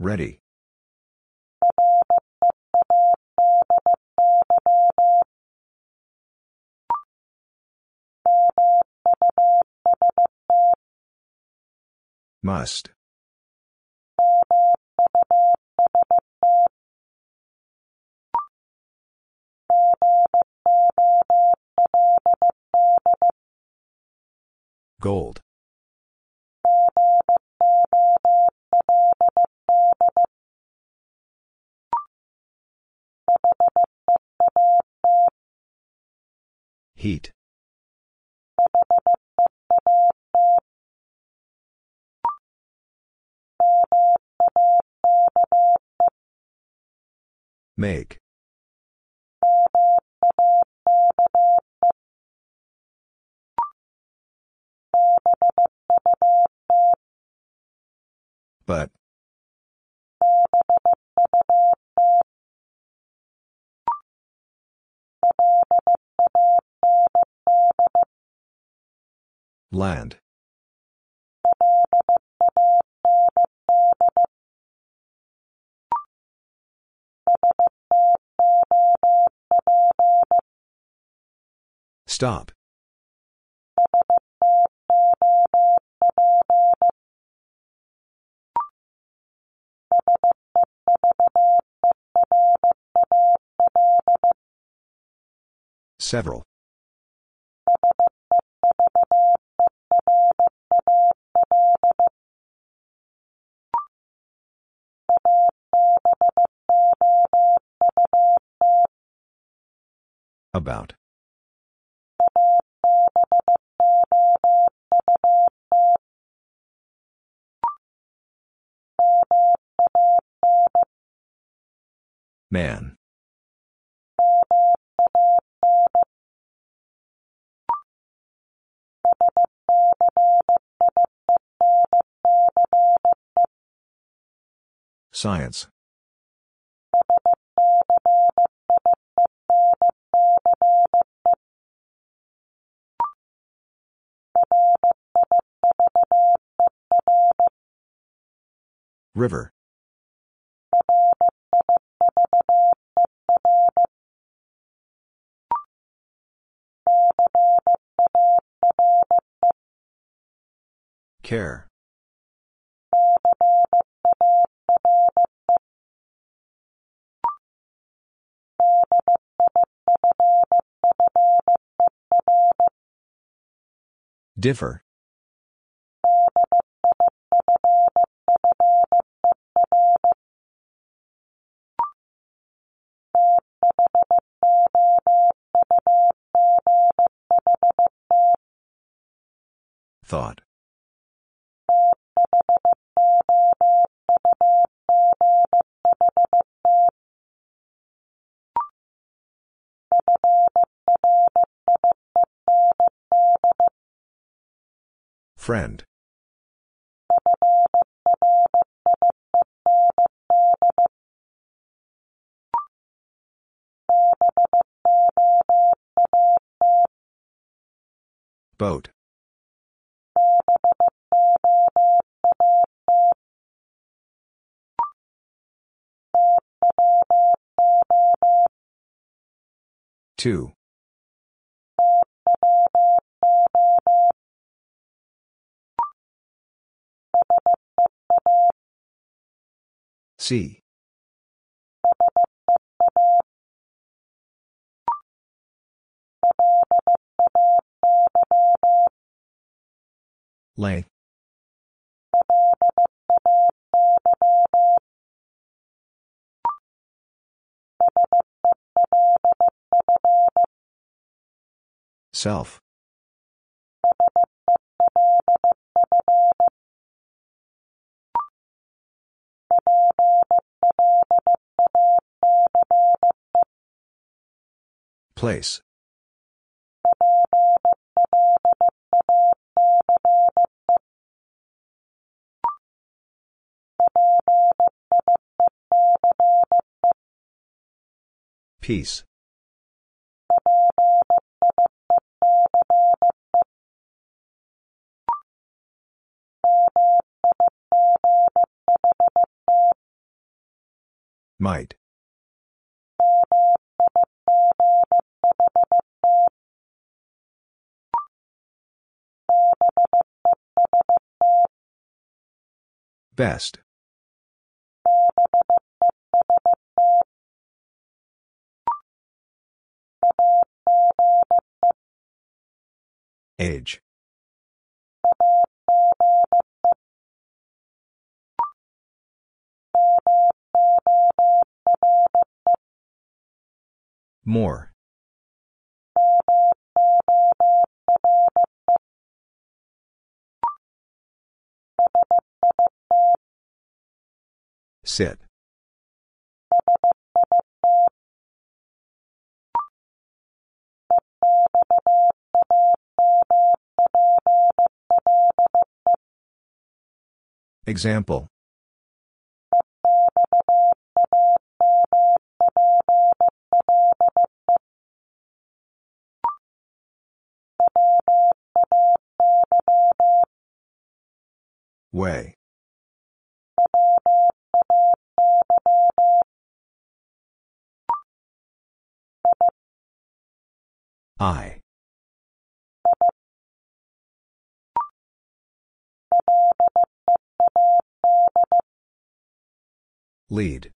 Ready. Must. Gold. Heat. Make. But. Land. Stop. Several. About. Man. Science. River. Care. Differ. Thought. Friend. Boat. Two. C. Length. Self. Place. Peace. Might. Best. Age. More. Sit. Example. Way. I. Lead.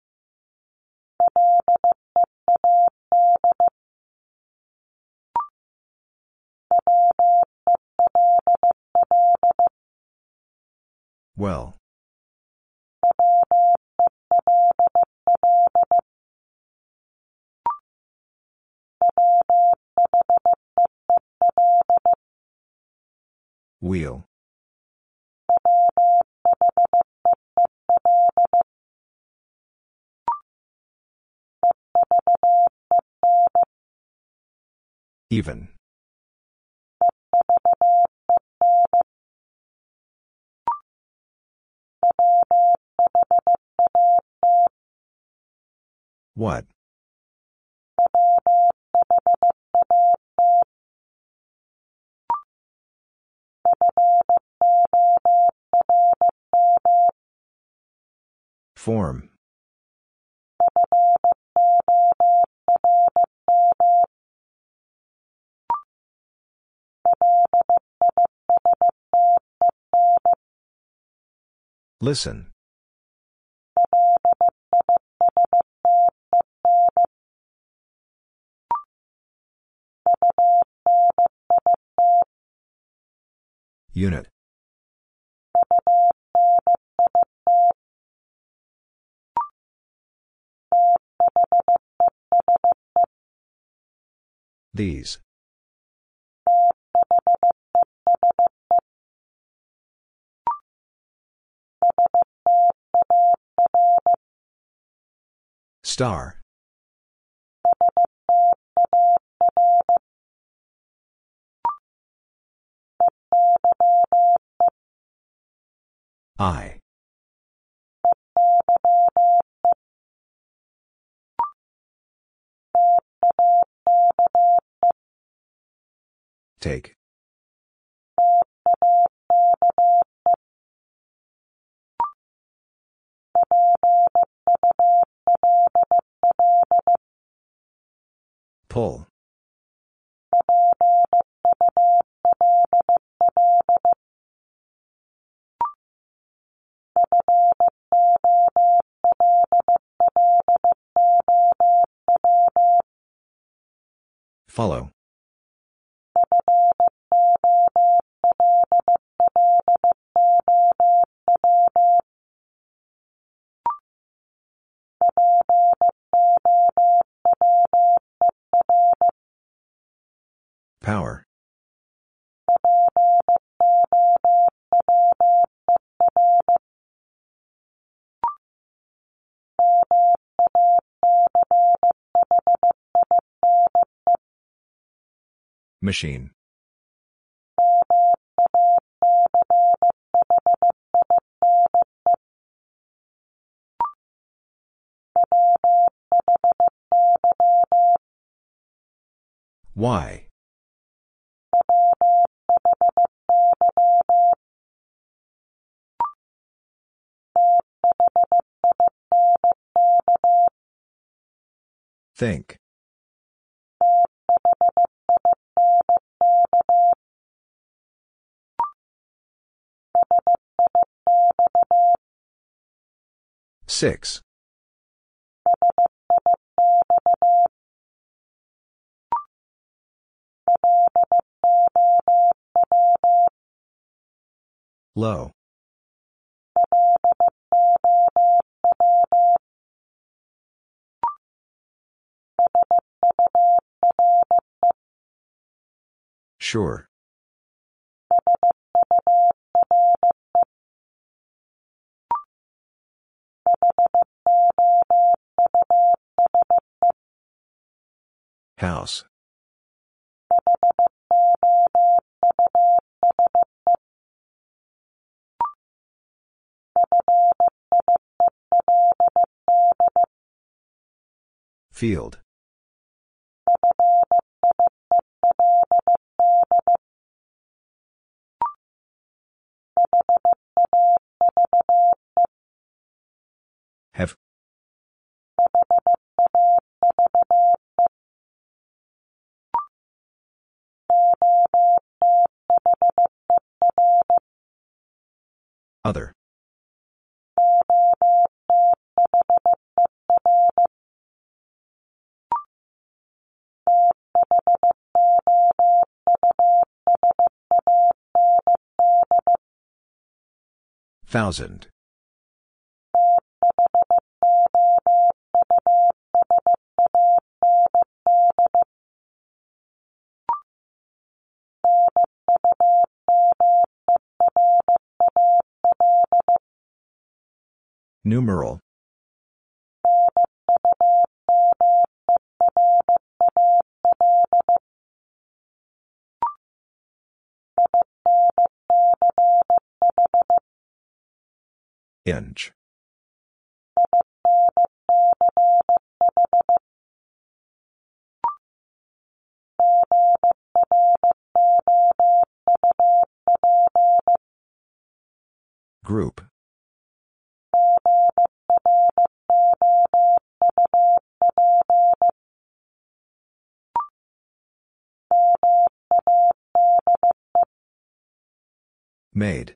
Well. Wheel. Even. What? Form. Listen. Unit. These. Star. I. Take. Pull. Follow. Power. Machine. Why? Think. Six. Low. Sure. House. Field. Have. Other. Thousand. Numeral. Inch. Group. Made.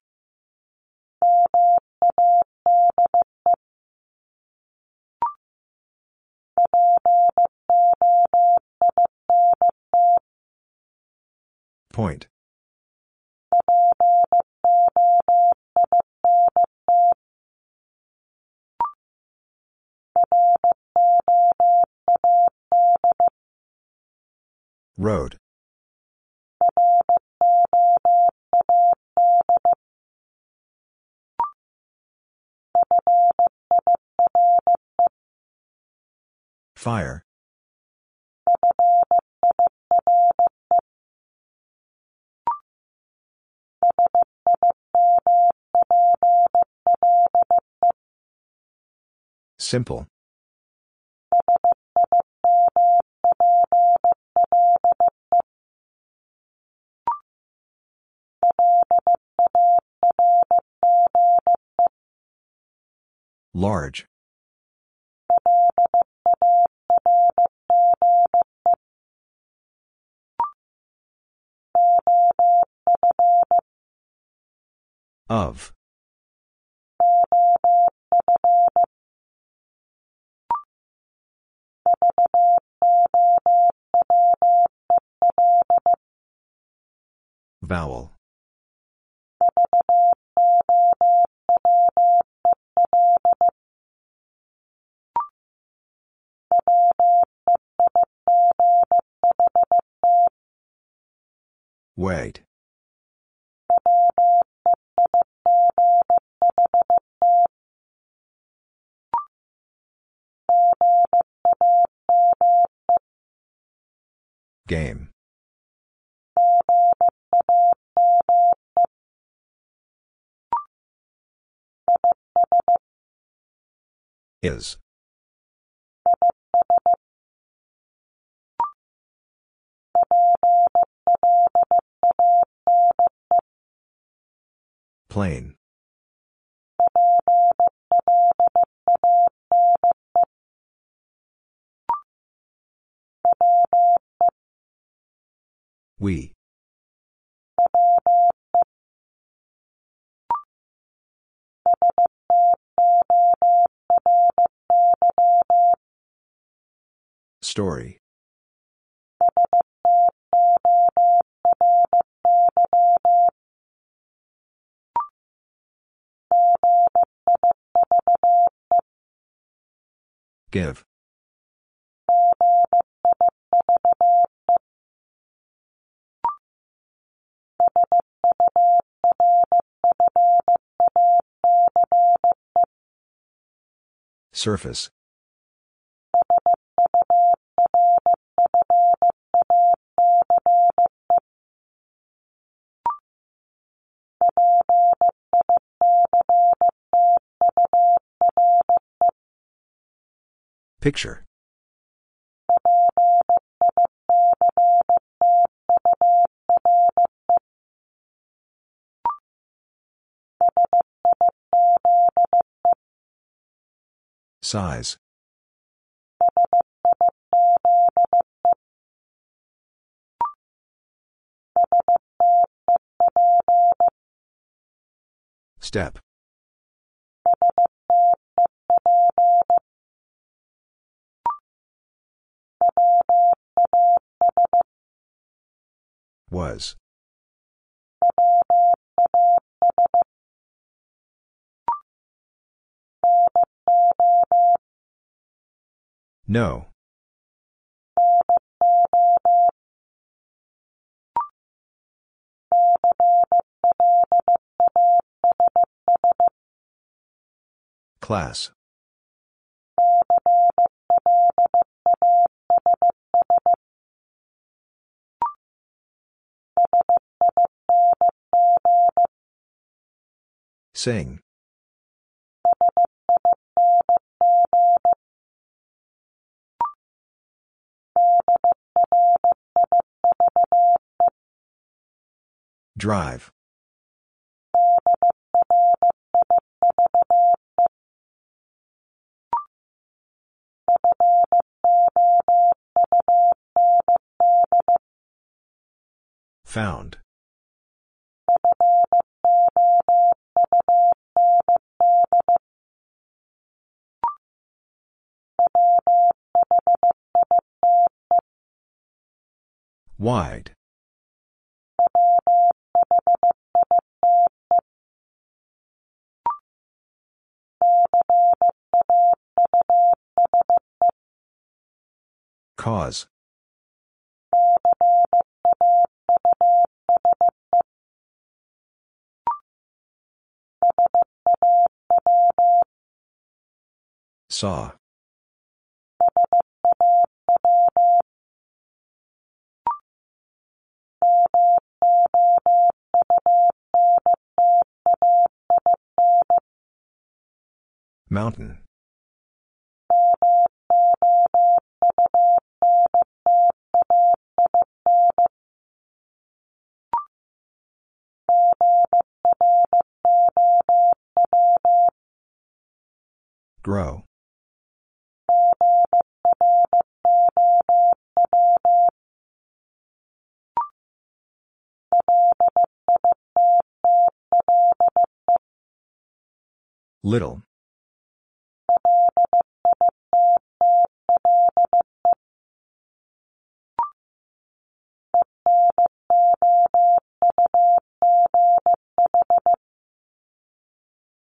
Point. Road. Fire. Simple. Large. Of. Vowel. Wait. Game. Is. Plain. We. Story. Give. Surface. Picture. Size. Step. Was. No. Class. Sing. Drive. Found. Wide. Cause. Saw. Mountain. Grow. Little.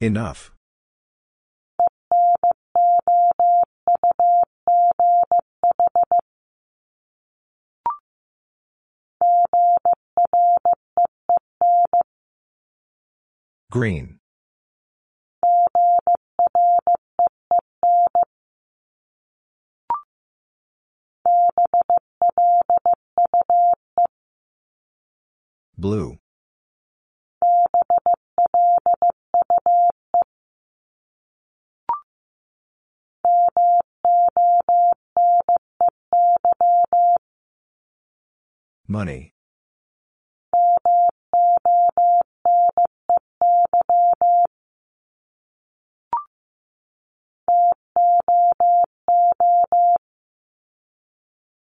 Enough. Green. Blue. Money.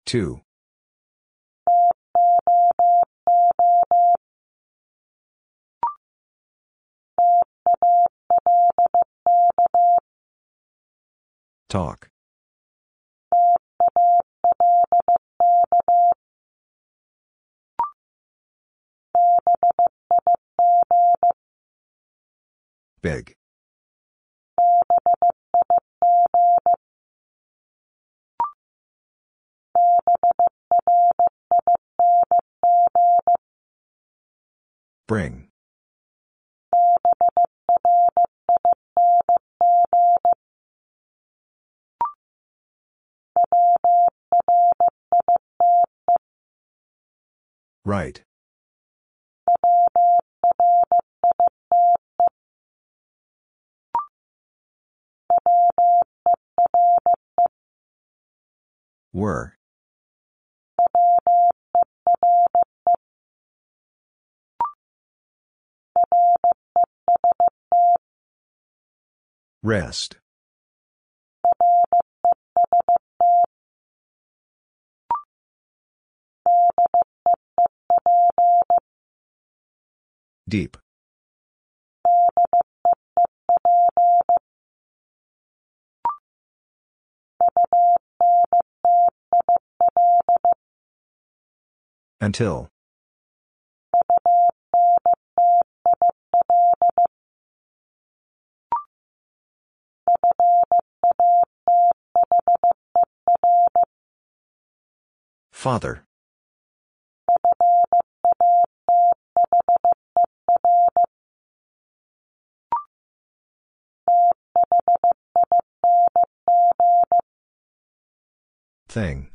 2. 2. Talk. Big. Bring. Right. Were. Rest. Deep. Until. Father. Thing.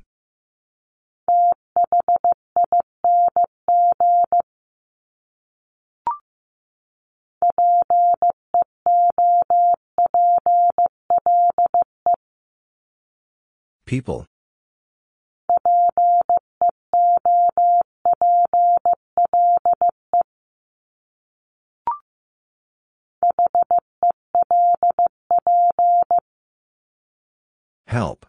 People. Help.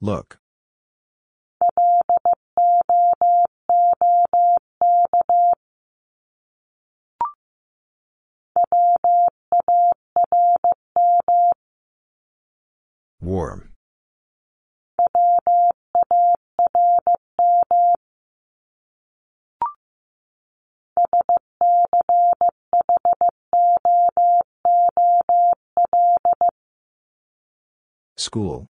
Look. Warm. School.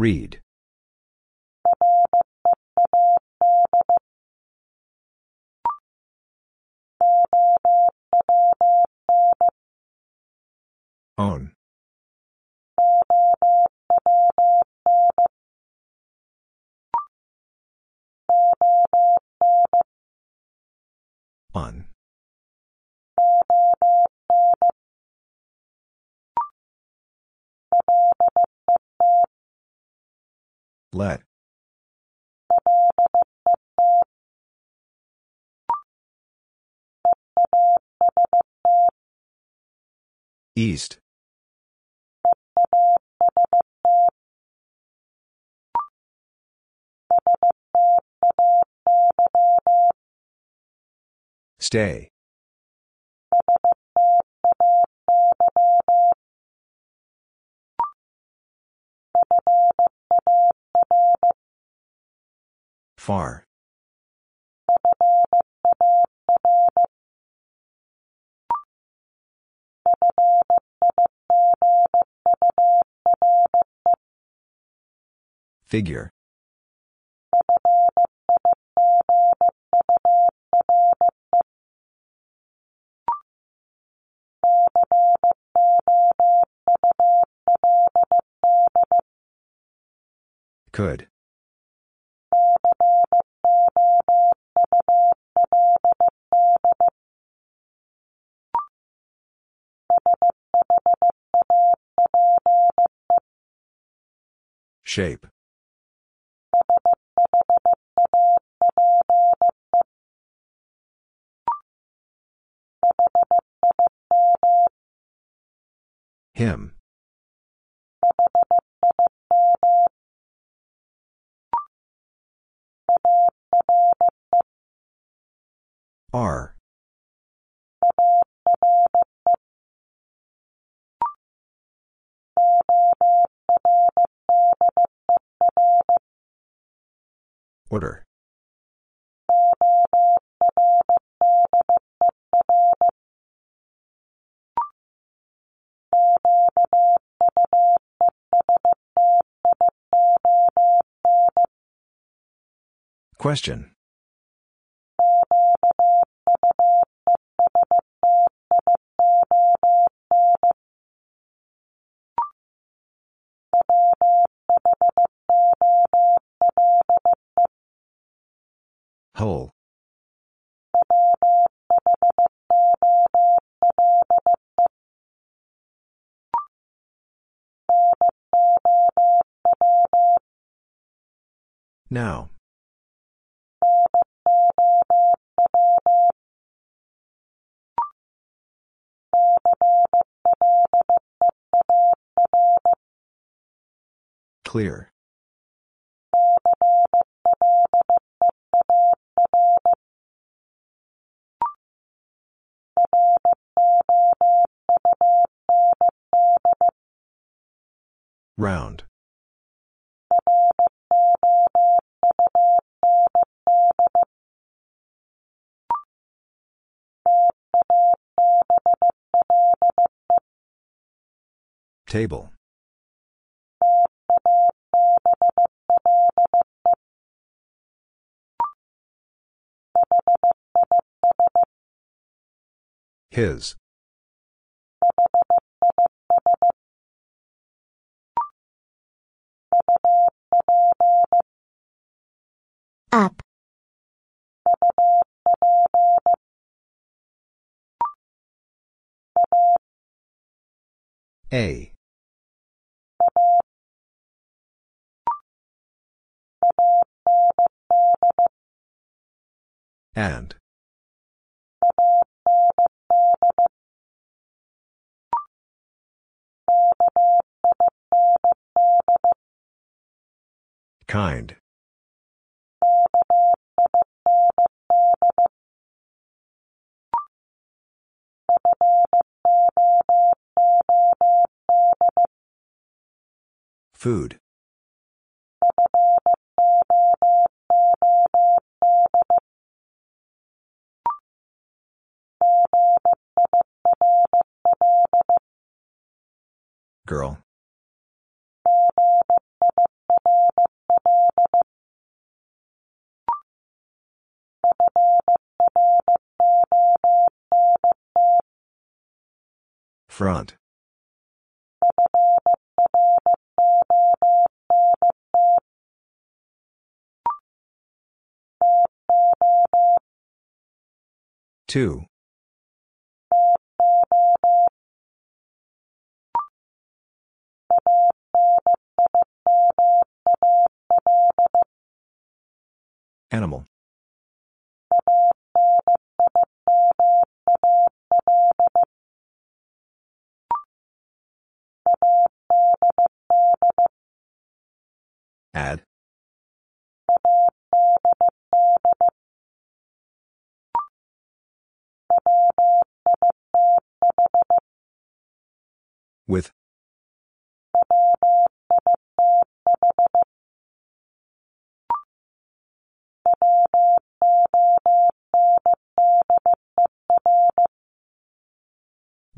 Read. Own. On. Let. East. Stay. Far. Figure. Could. Shape. Him. R. Order. Question. Whole. Now. Clear. Round. Table. His. Up, A. And. Kind. Food. Girl. Front. Two. Animal. Add. With.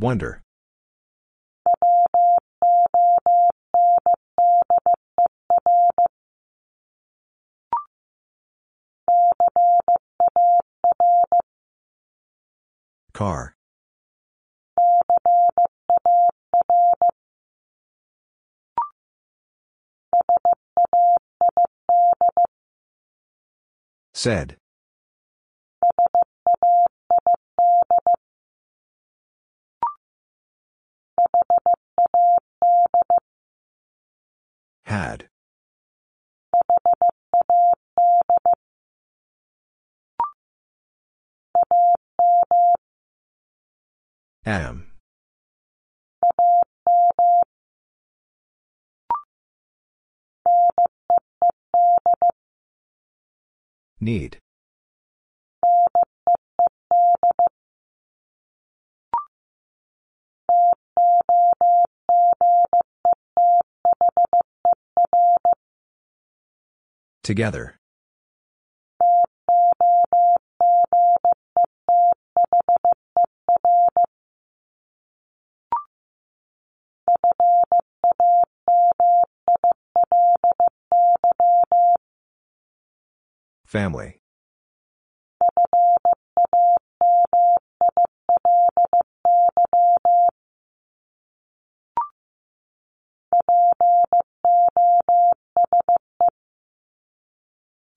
Wonder. Car. Said. Had. Am. Need. Together. Family.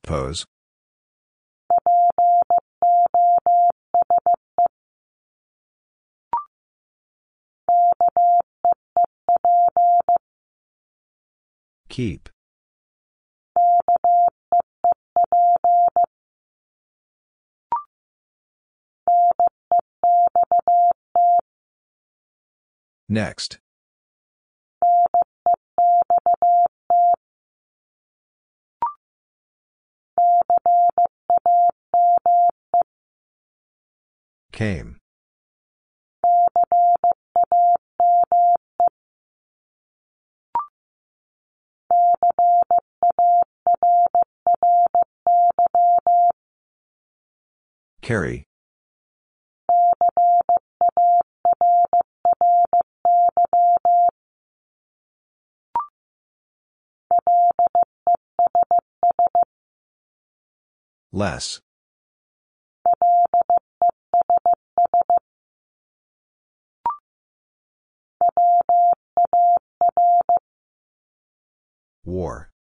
Pose. Keep. Next. Came. Carry. Less. War.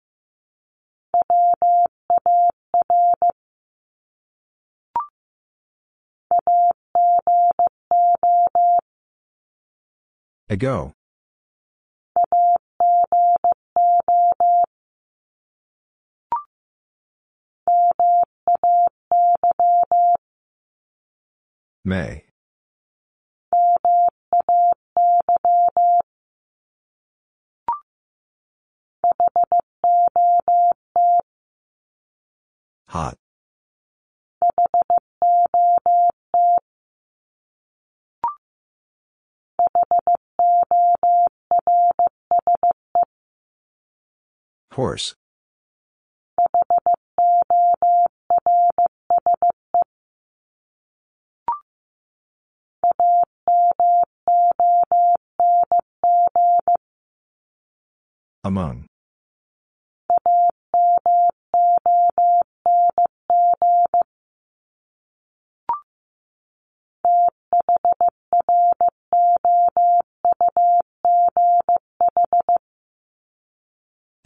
Ago. May. Hot. Horse. Among.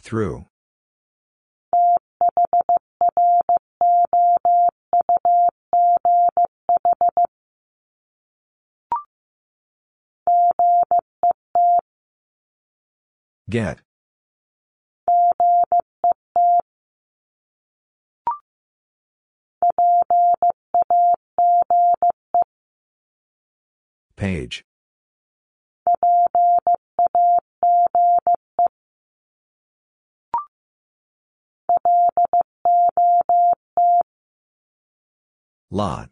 Through. Get. Page. Lot.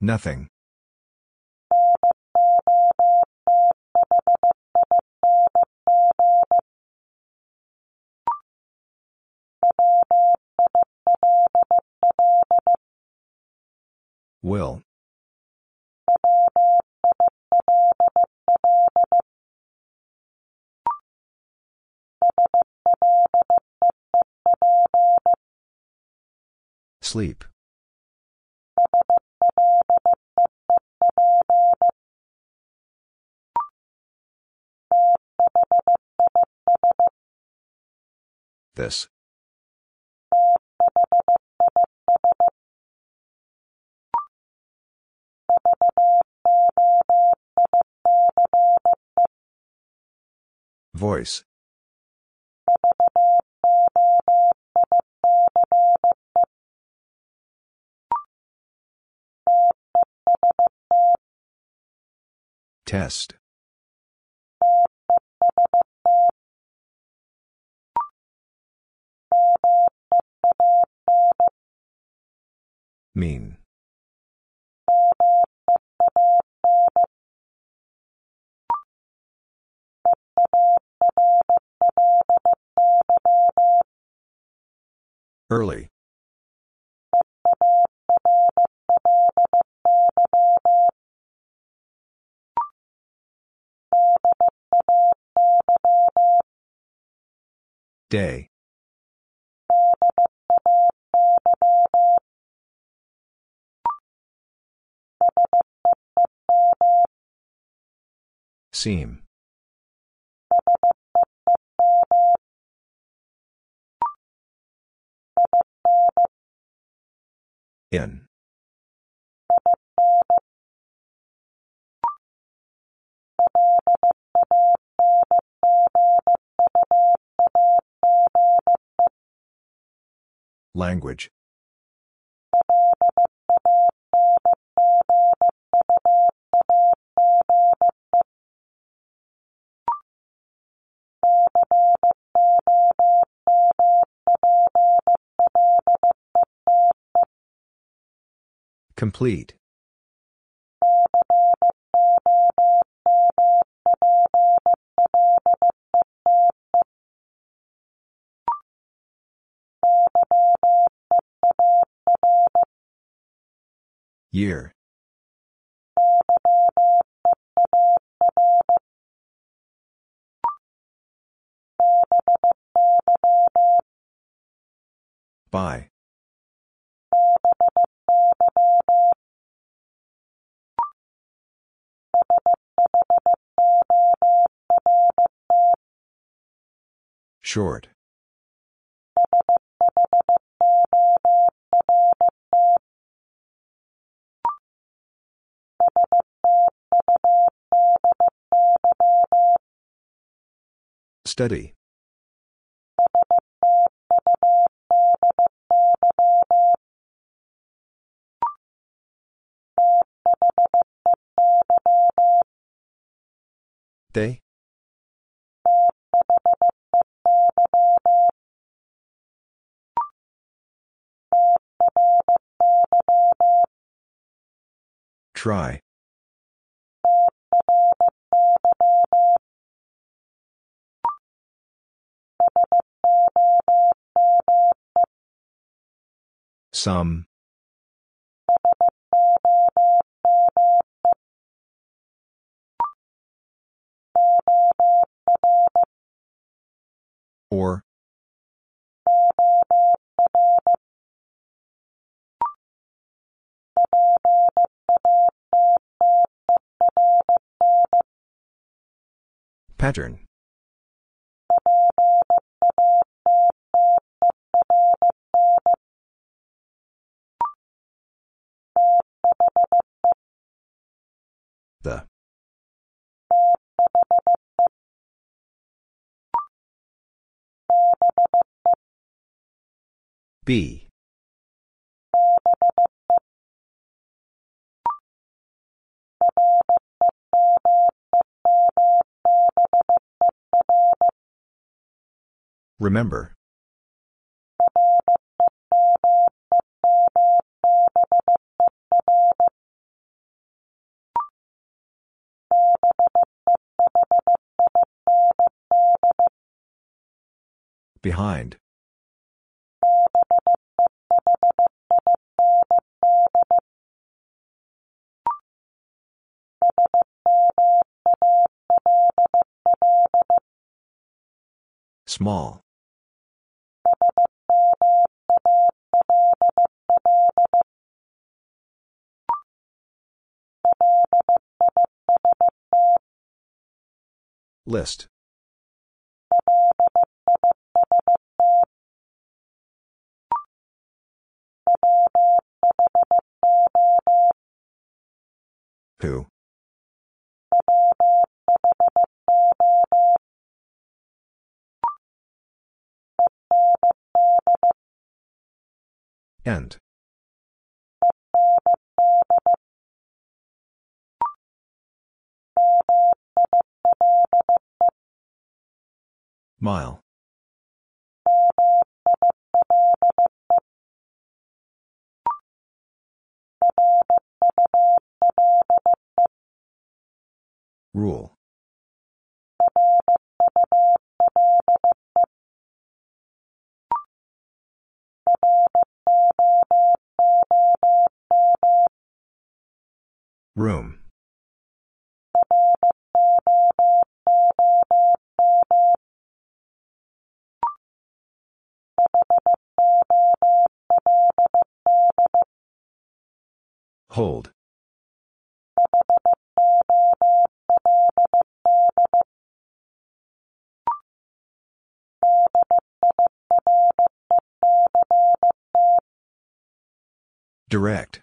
Nothing. Will. Sleep. This. Voice Test. Mean. Early. Day. Seem. In. Language. Complete. Year. By. Short. Study. They? Try. Some. Or. Pattern. The. Be. Remember. Behind. Small. List. Who? End. Mile. Rule. Room. Hold. Direct.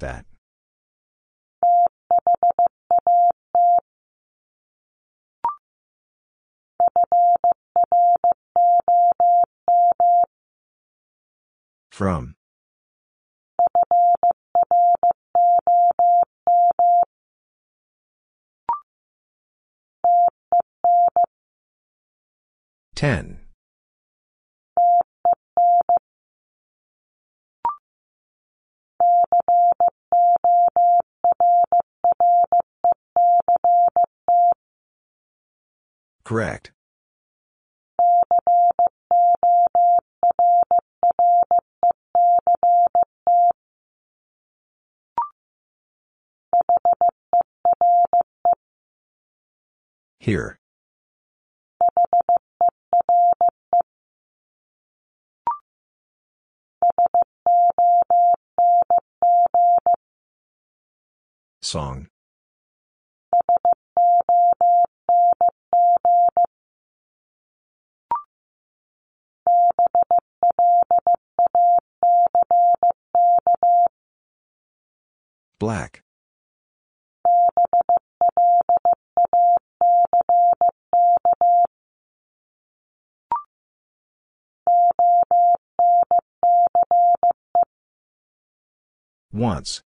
That. From. Ten. Correct. Here. Song. Black. Once.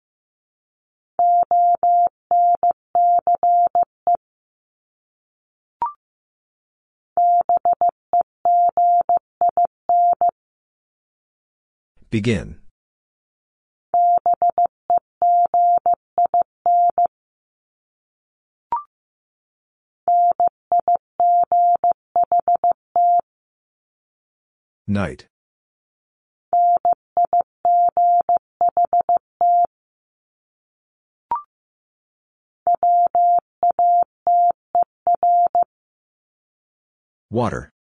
Begin. Night. Water.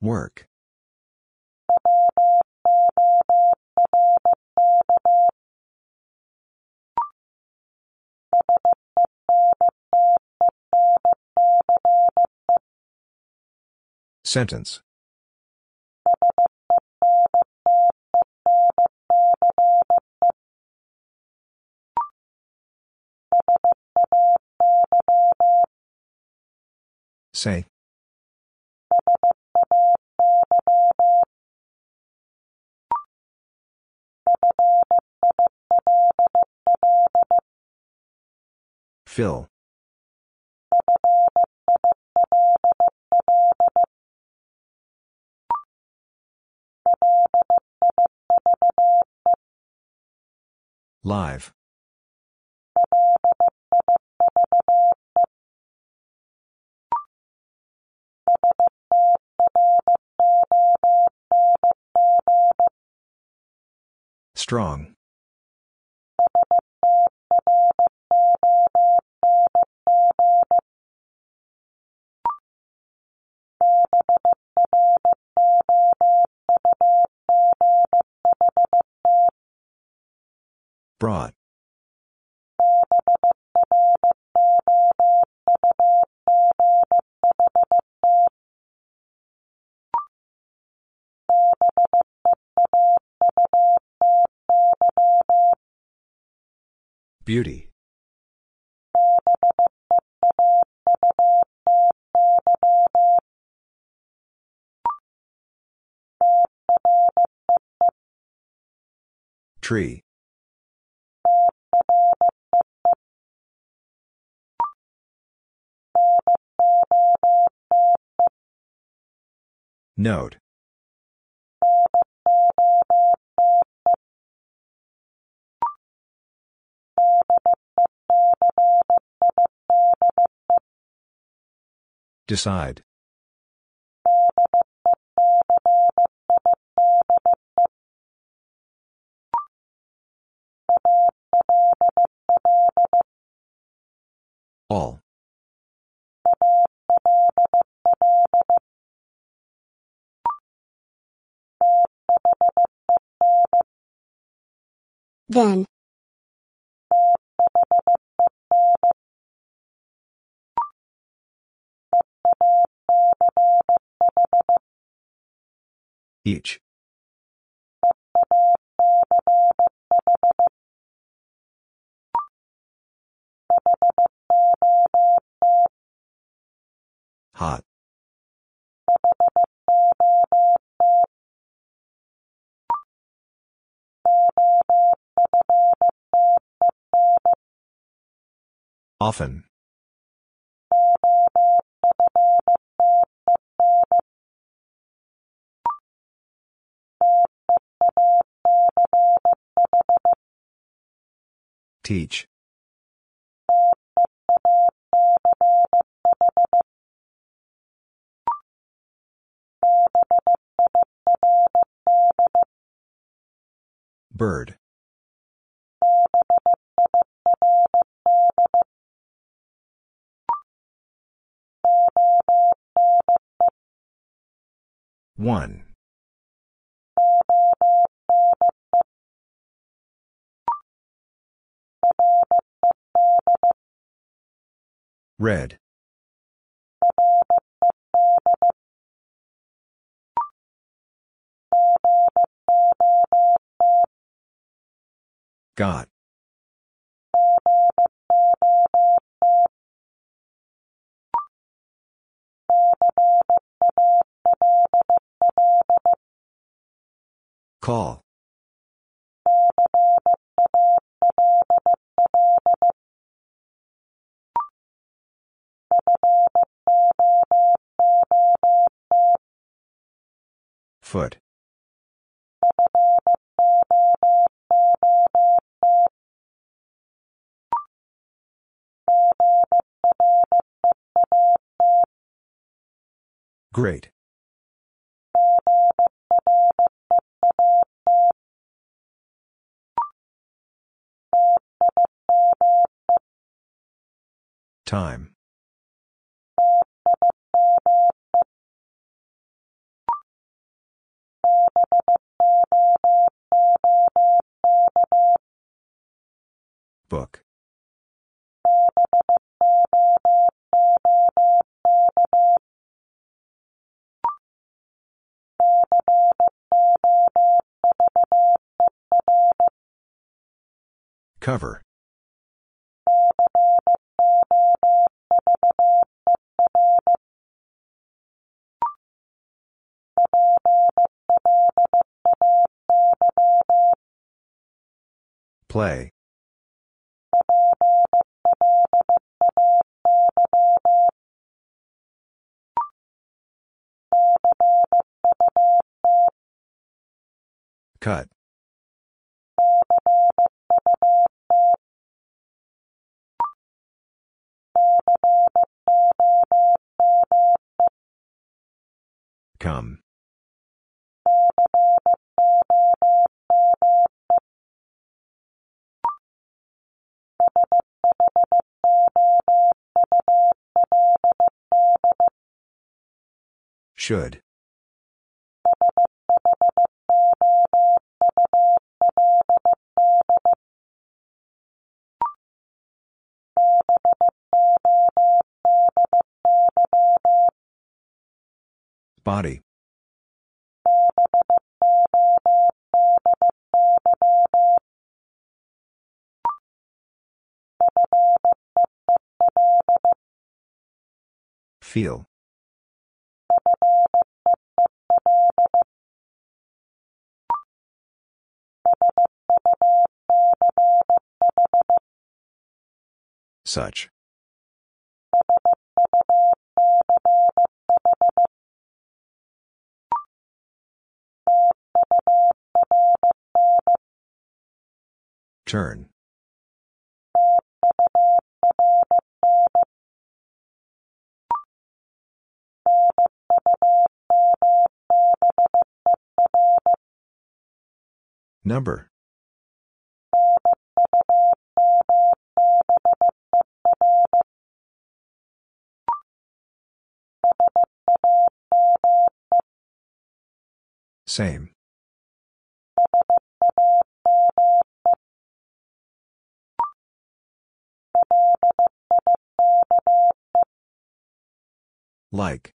Work. Sentence. Say. Fill. Live. Strong. Brought. Beauty. Tree. Note. Decide. All. Then. Each. Hot. Often. Teach. Bird. One. Red. Got. Call. Foot. Great. Time. Book. Cover. Play. Cut. Come. Should. Body. Feel. Such. Turn. Number. Same. Like.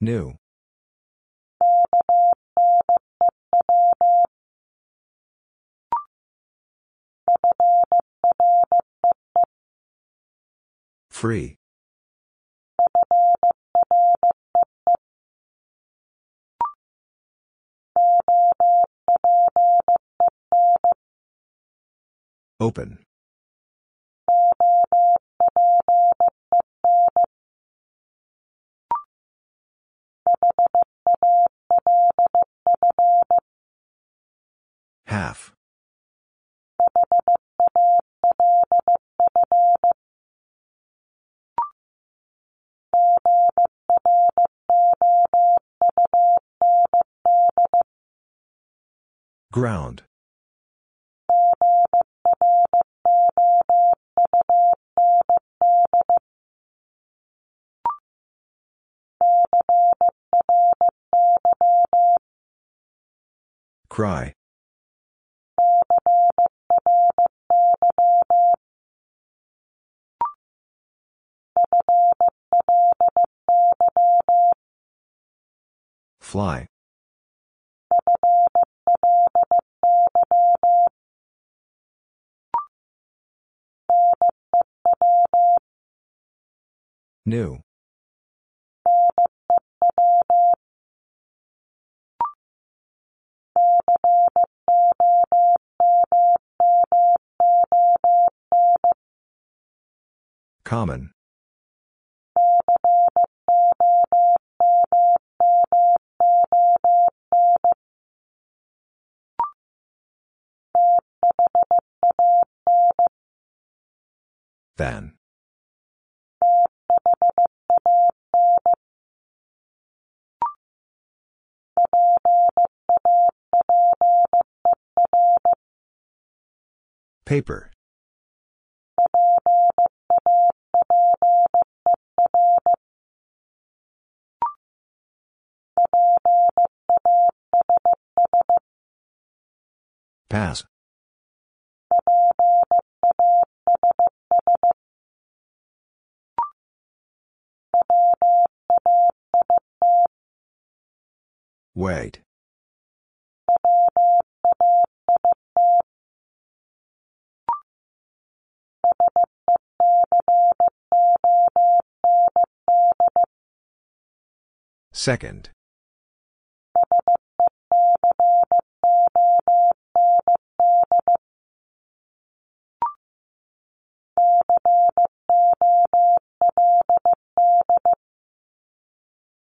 New. Free. Open. Half. Ground. Cry. Fly. New. Common. Than. Paper. Pass. Wait. Second.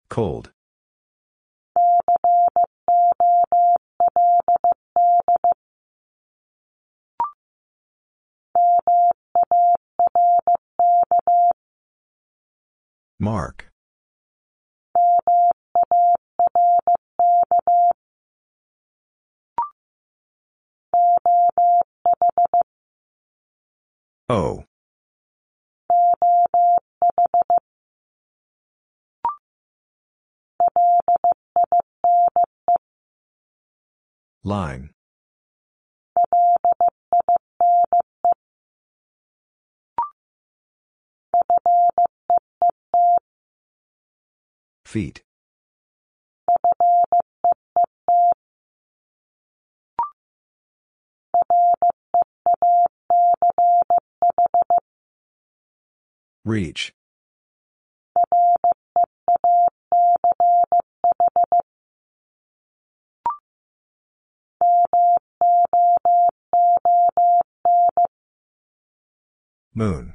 Cold. Mark. O. Line. Feet. Reach. Moon.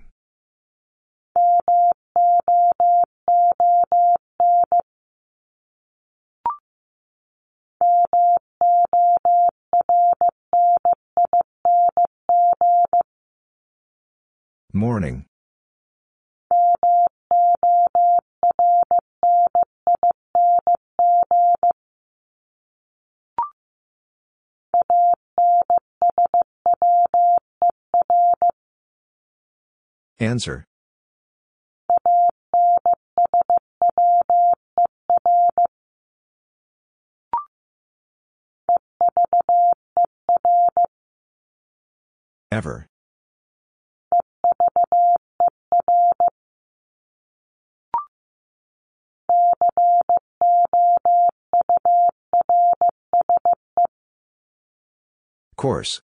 Morning. Answer. Ever. Course.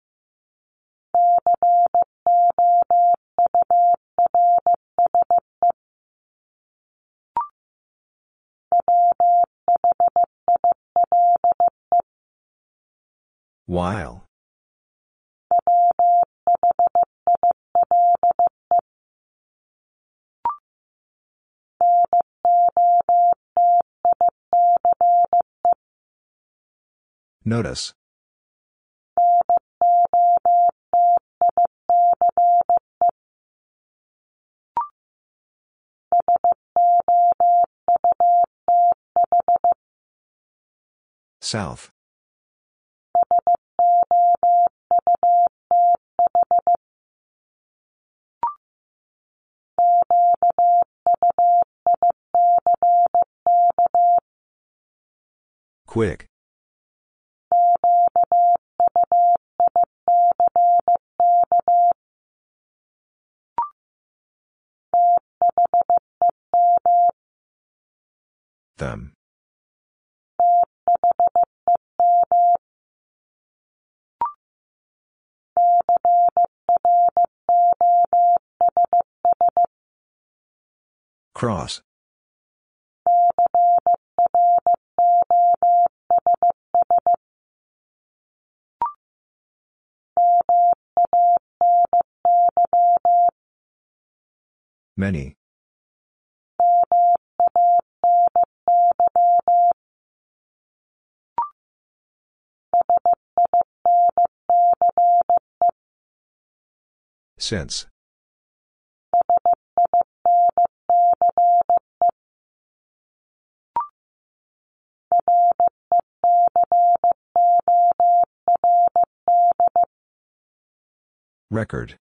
While. Notice. South. Quick. Them. Cross. Many. Since. Record.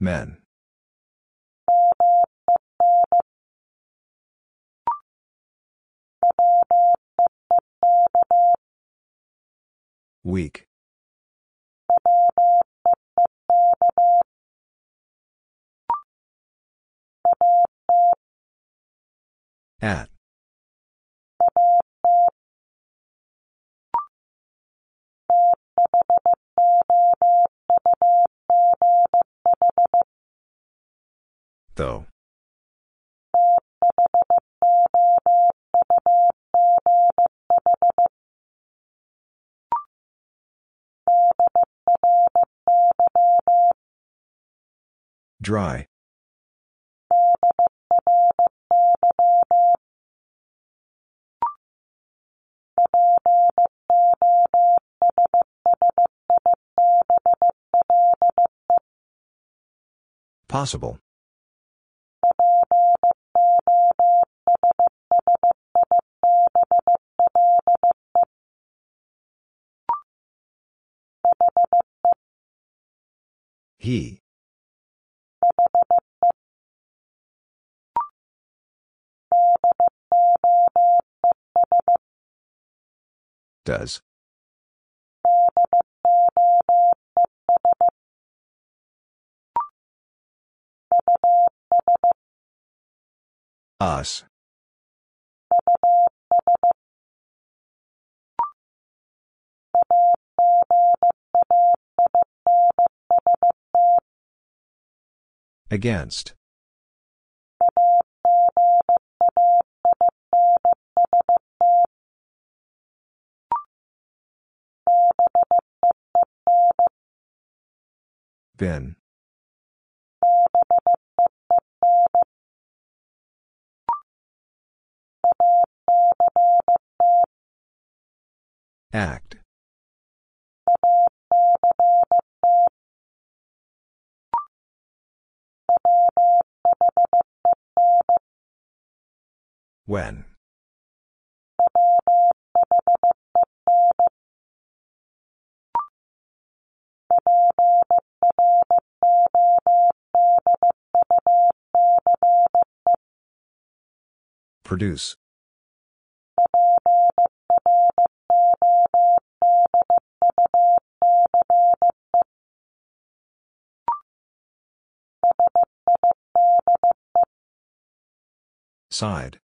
Men. Week. At. Though. Dry. Possible. He. Does. Us. Against. Been. Act. When. Produce. Side.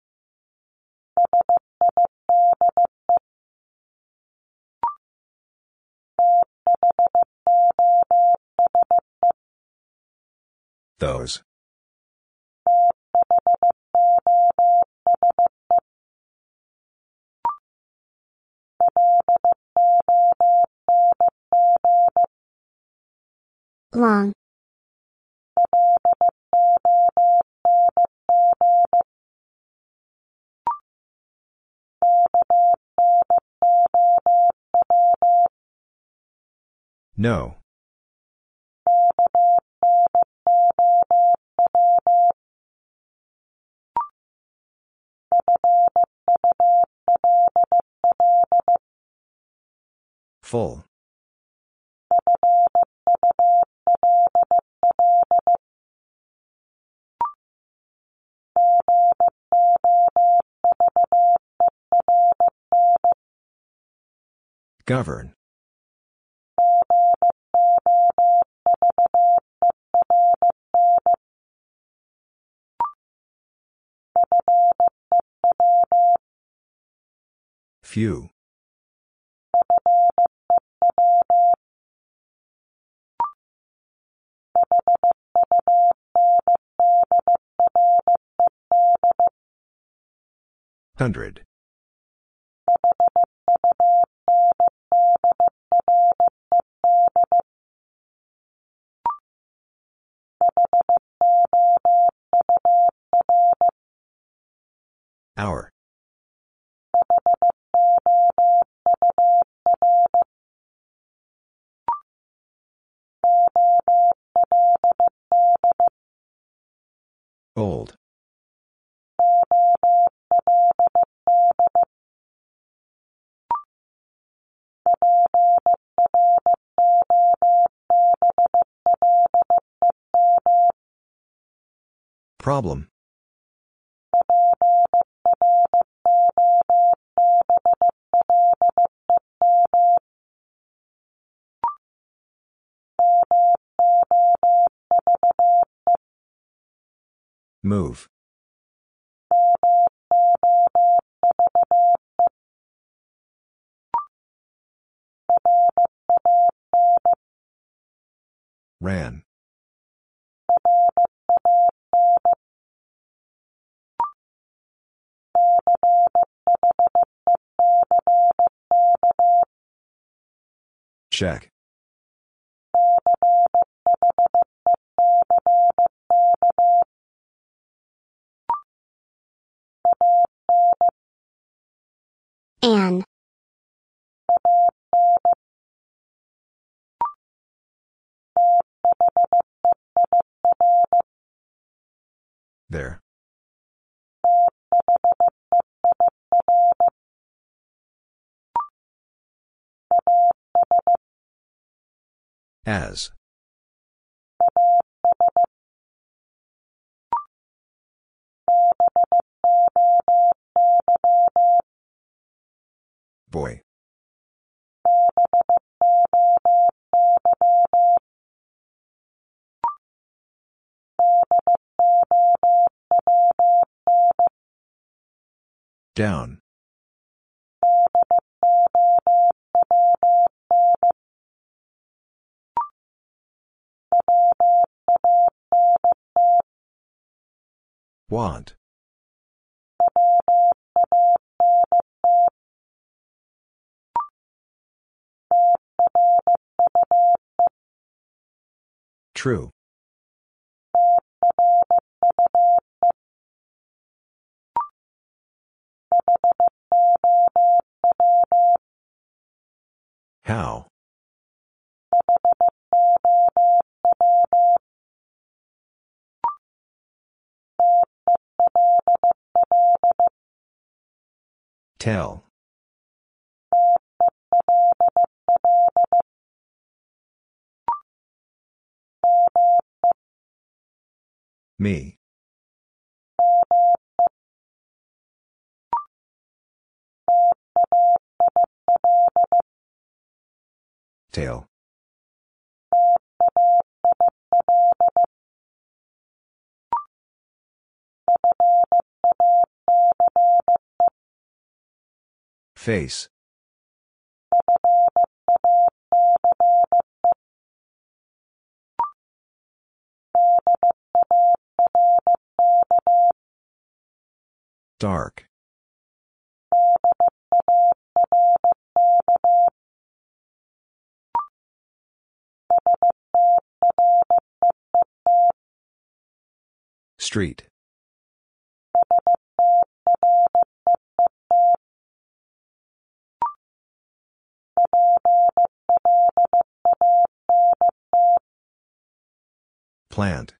Those. long, No. Full. Govern. Few. Hundred. Hour. Old. Problem. Move. Ran. Check. There. As. Boy. Down. Want. True. How? Tell. Me. Tail. Face. Dark. Street. Plant.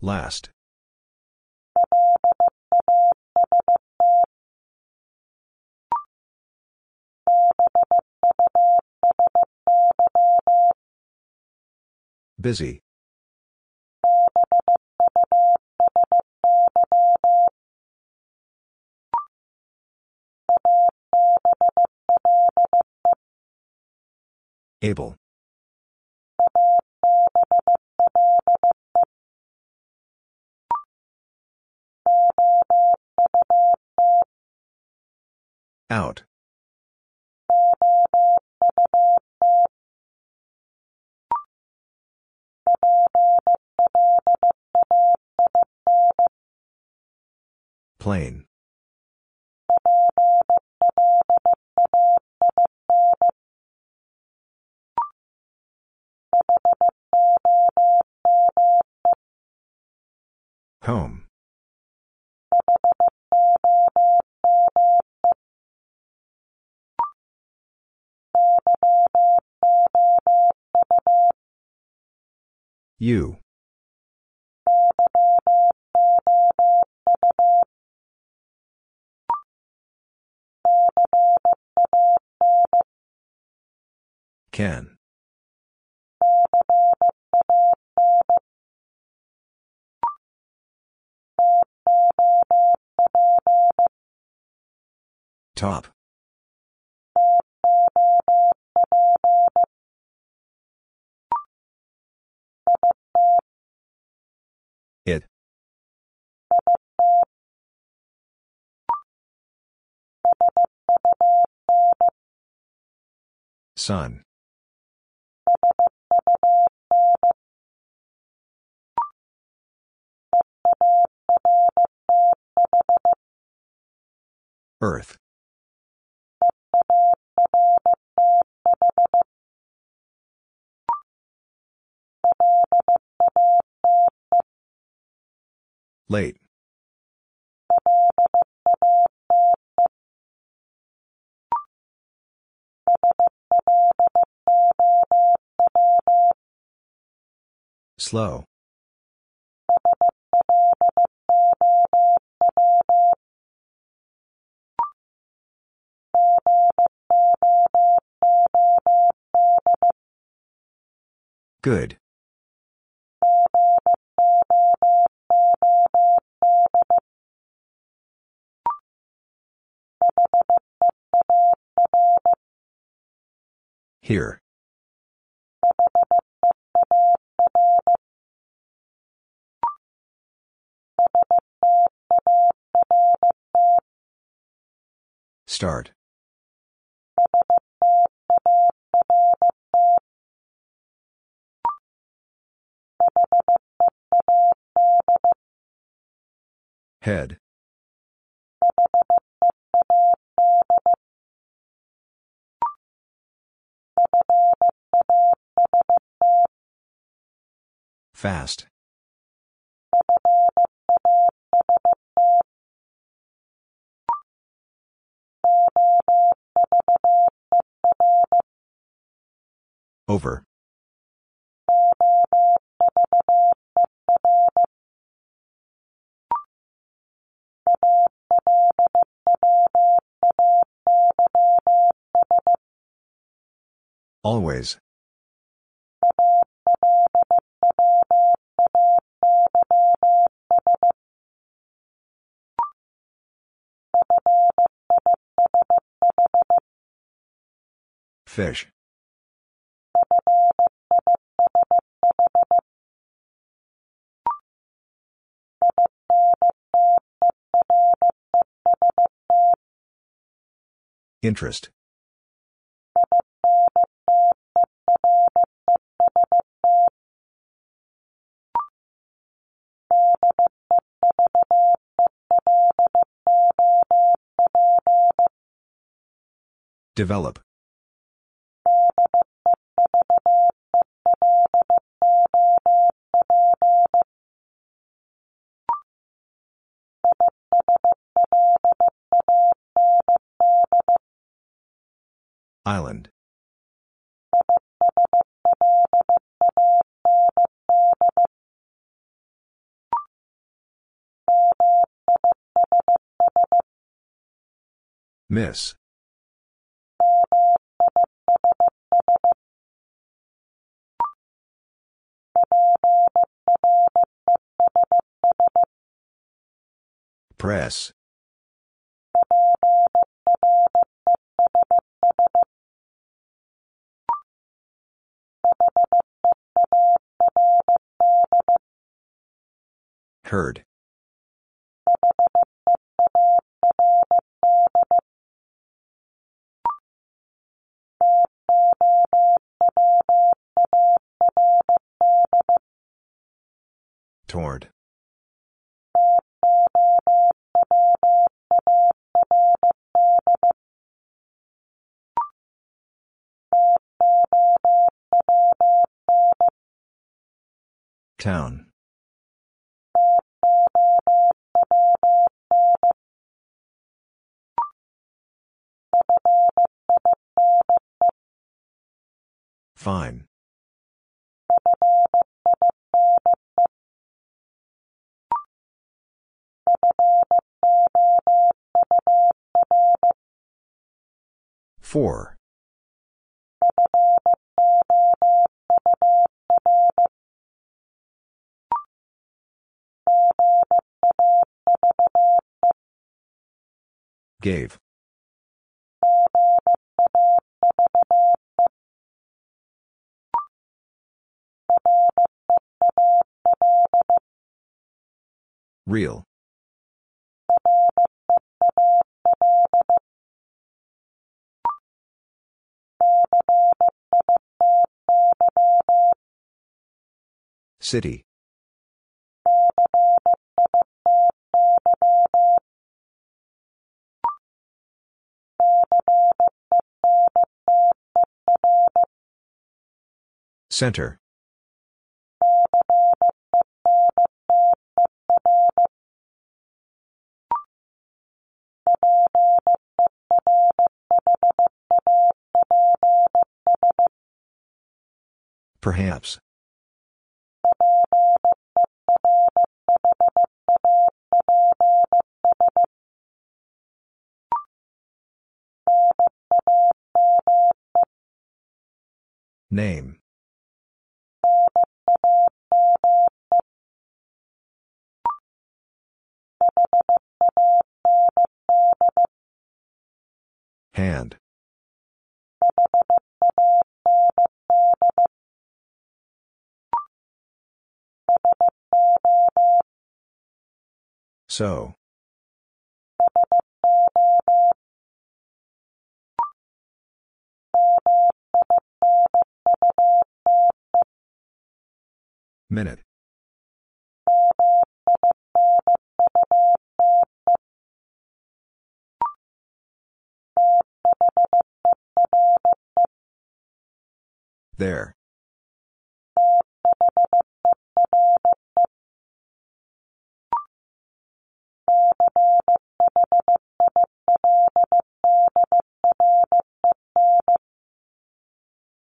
Last. Busy. Able. Out. Plain. Home. You. Can. Top. Sun. Earth. Late. Slow. Good. Here. Start. Head. Fast. Over. Always. Fish. Interest. Develop. Island. Miss. Press. Heard. Toward. Town. Fine. Four. Gave. Real. City. Center. Perhaps. Name. Hand. So. Minute. There.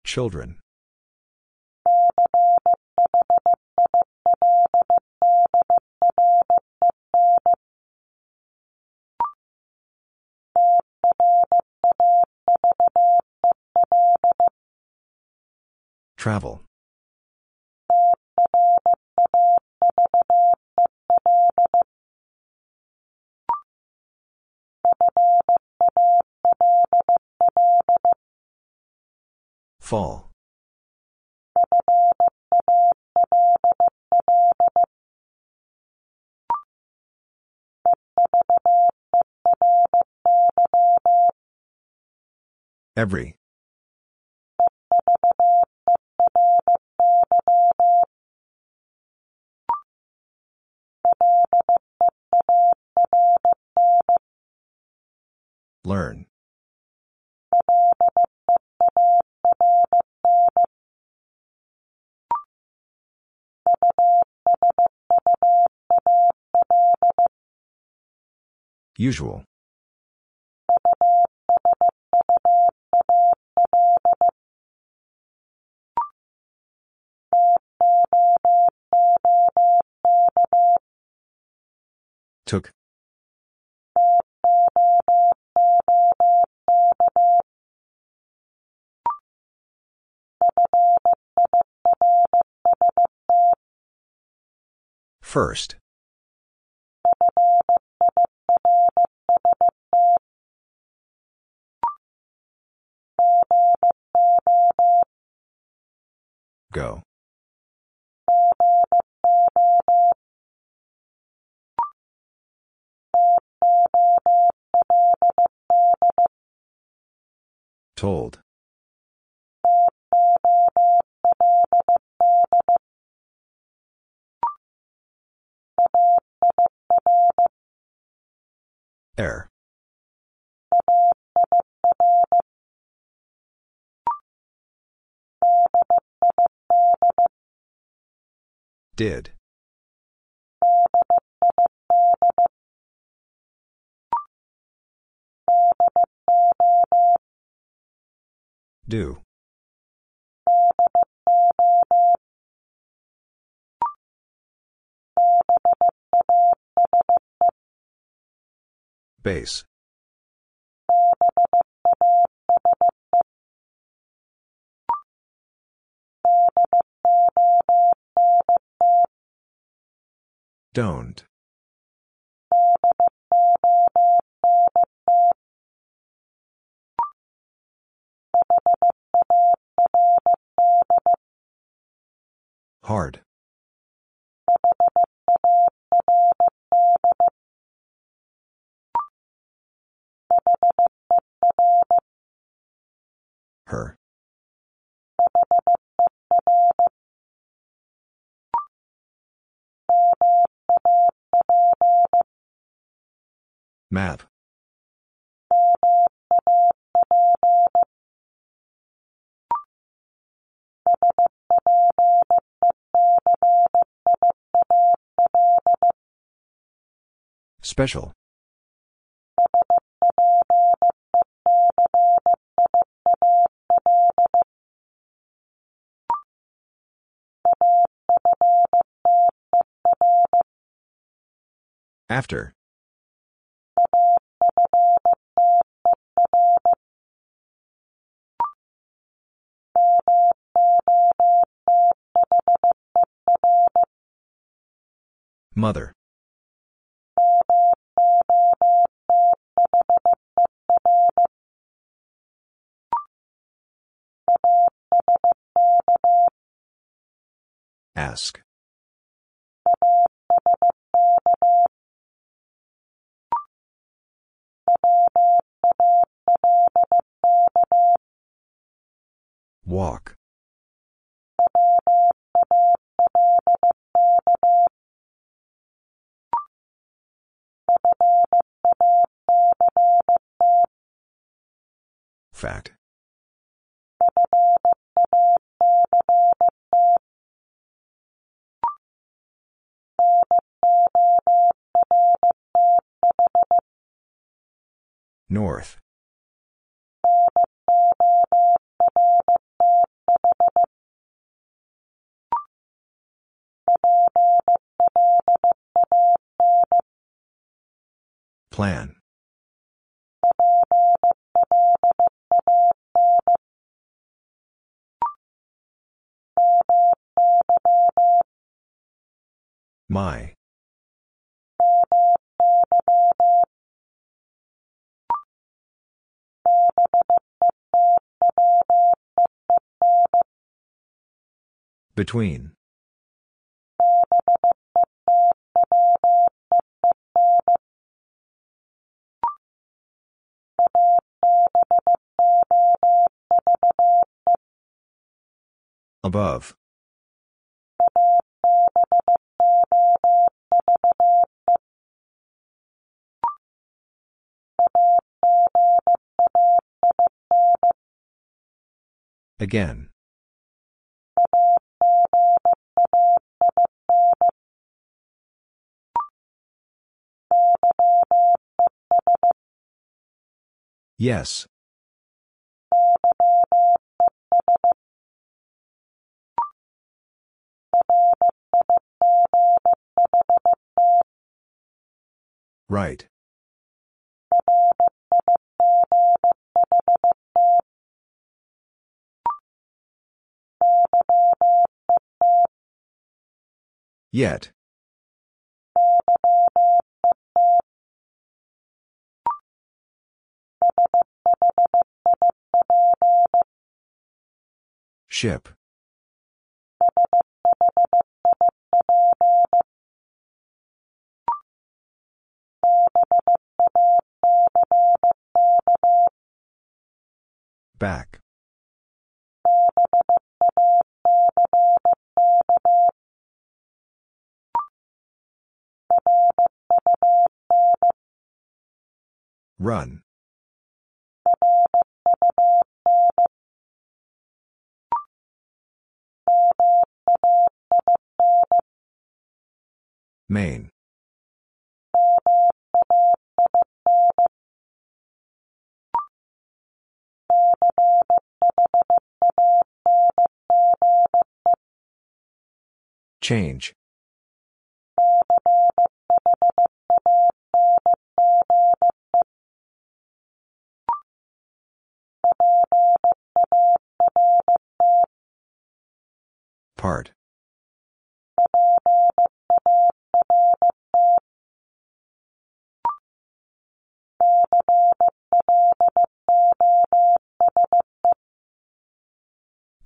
Children. Travel. Fall. Every. Learn. Usual. Took. First. Go. Told. Air. Did. Do. Base. Don't. Hard. Her. Map. Special. After. Mother. Ask. Walk. Fact. North. Plan. My. Between. Above. Again. Yes. Right. Yet. Ship. Back. Run. Main. Change. Part.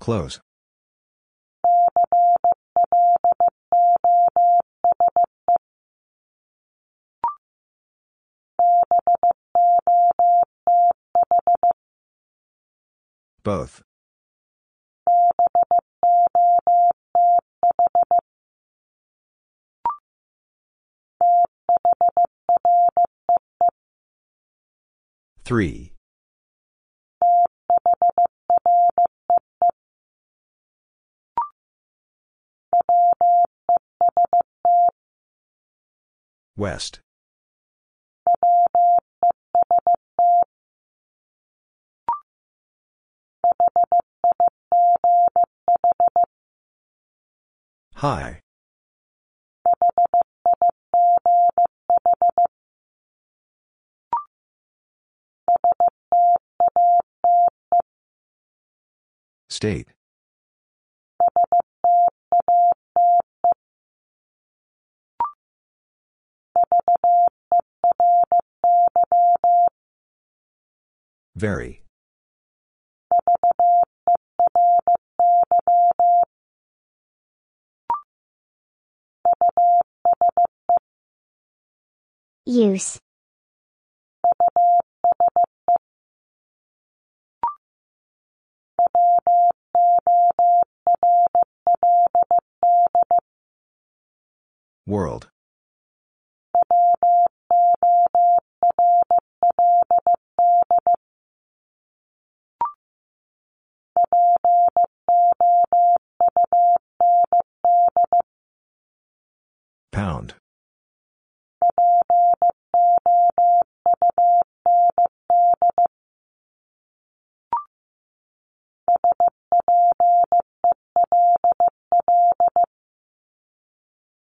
Close. Both. Three. West. High. State. Very. Use. World. Pound.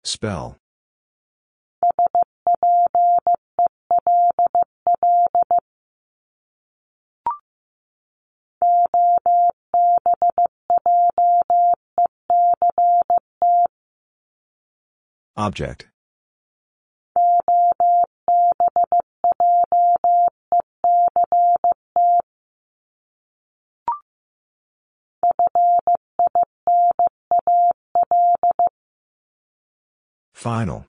Spell. Object. Final.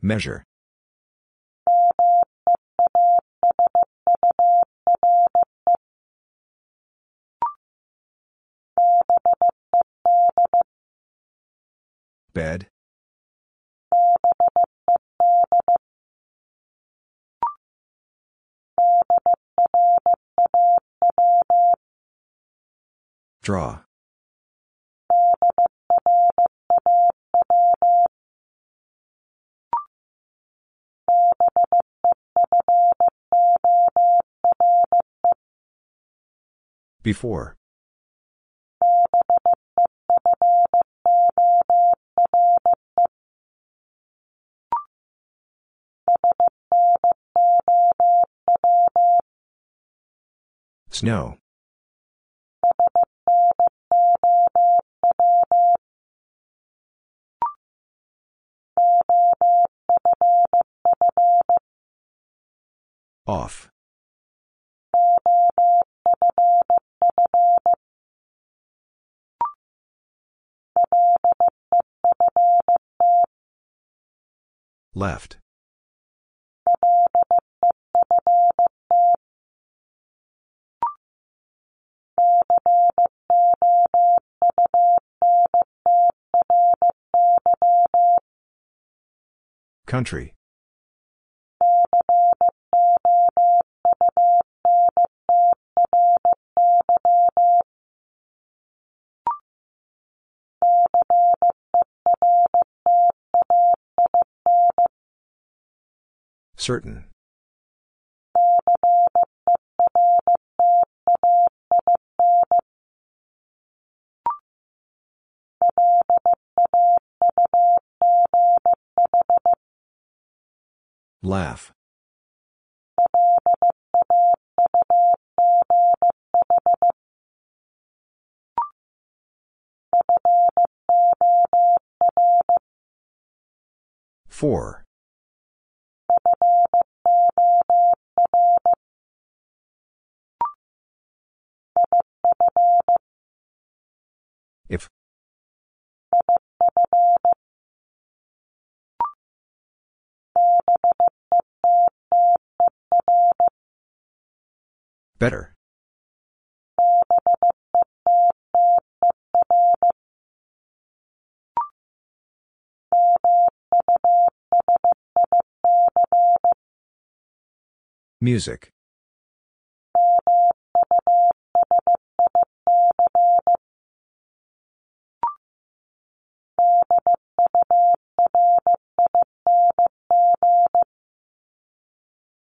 Measure. Bed. Draw. Before. Snow. Off. Left. Country. Certain. Laugh. Four. If. Better. Music.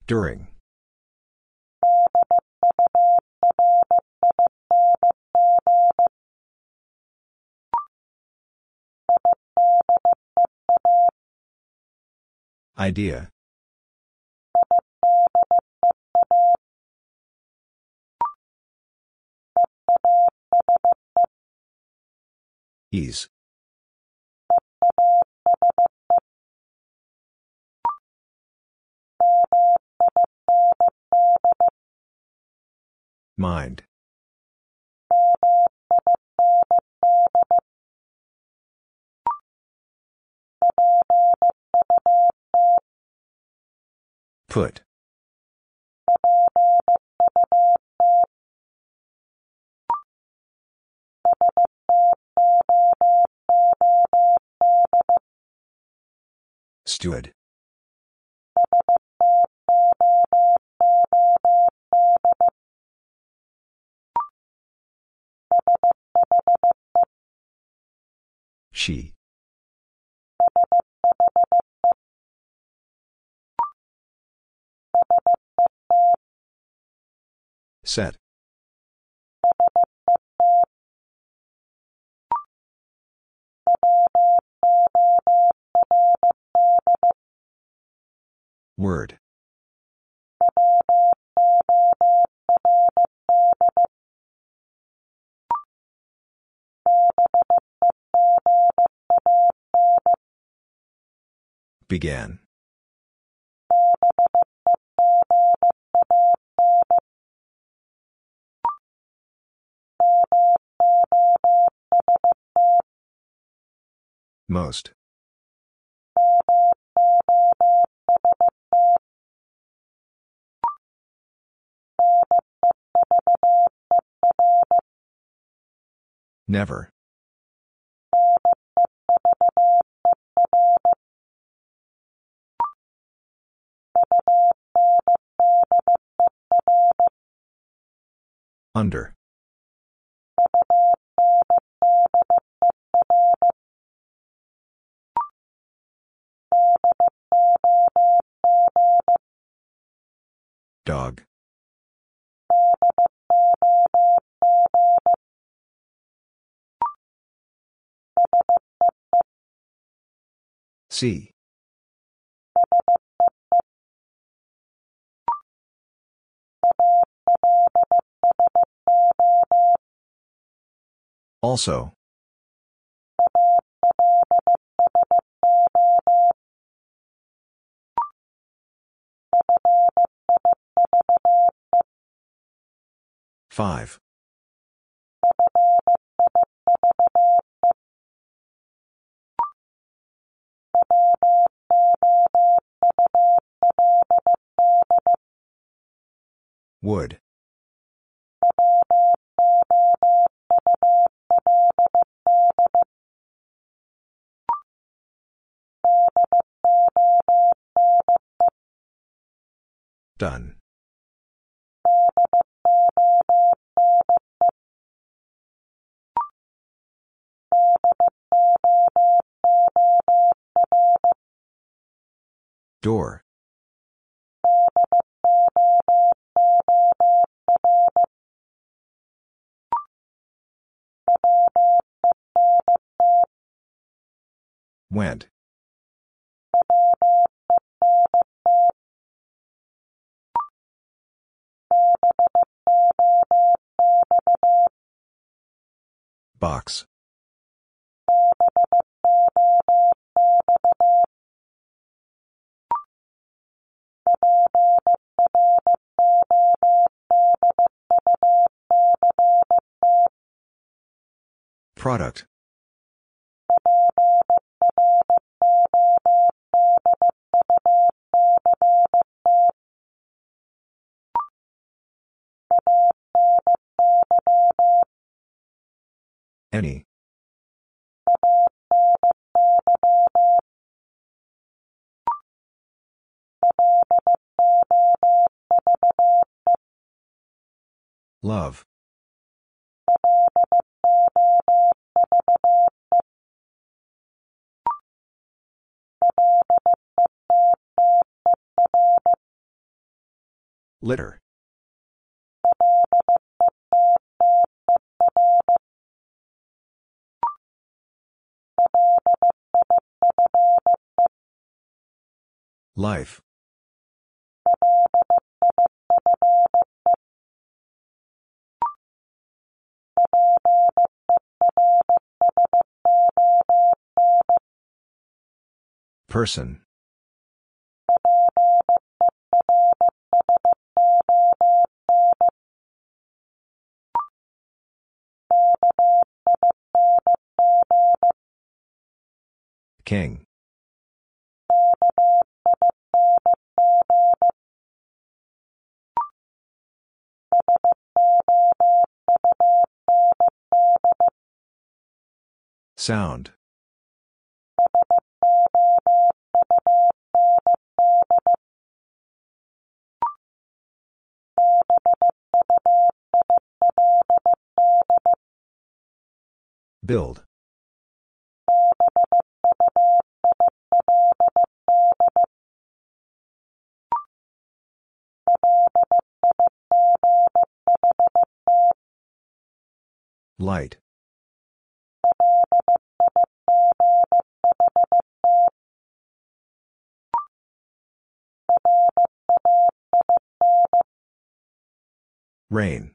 During. Idea. Ease. Mind. Put. Stood. She. Set. Word. Began. Most. Never. Under. Dog. See. Also. Five. Would. Done. Door. Went. Box. Product. Any. Love. Litter. Life. Person. King. Sound. Build. Light. Rain.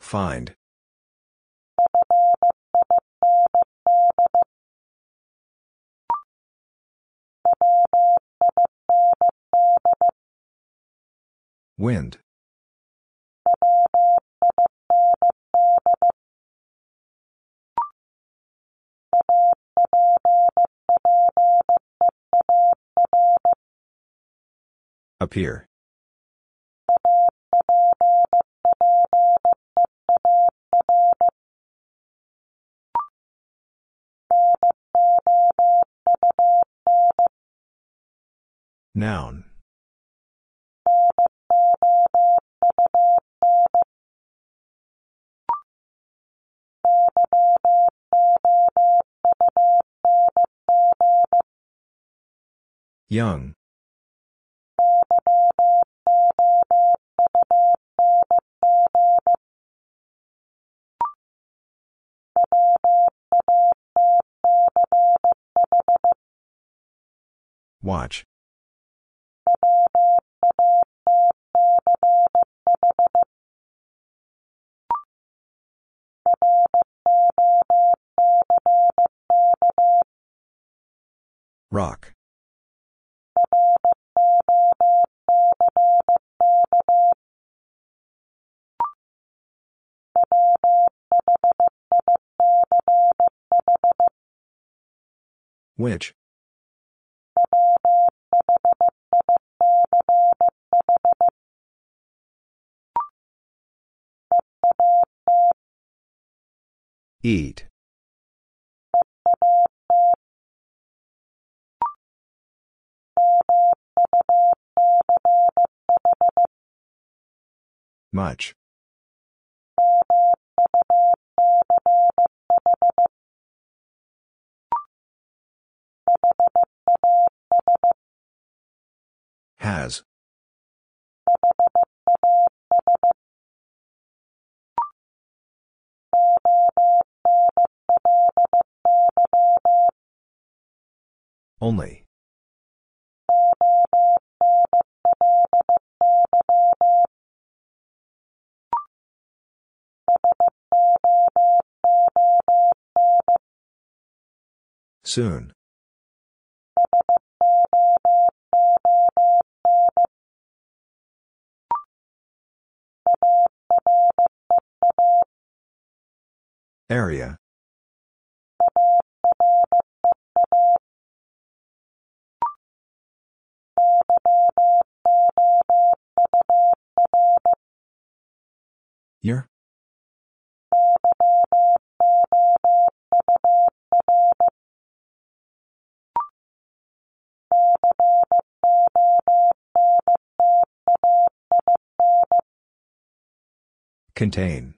Find. Wind. Appear. Noun. Young. Watch. Rock. Which? Eat. Much. Has. Only. Soon. Area. Year? Contain.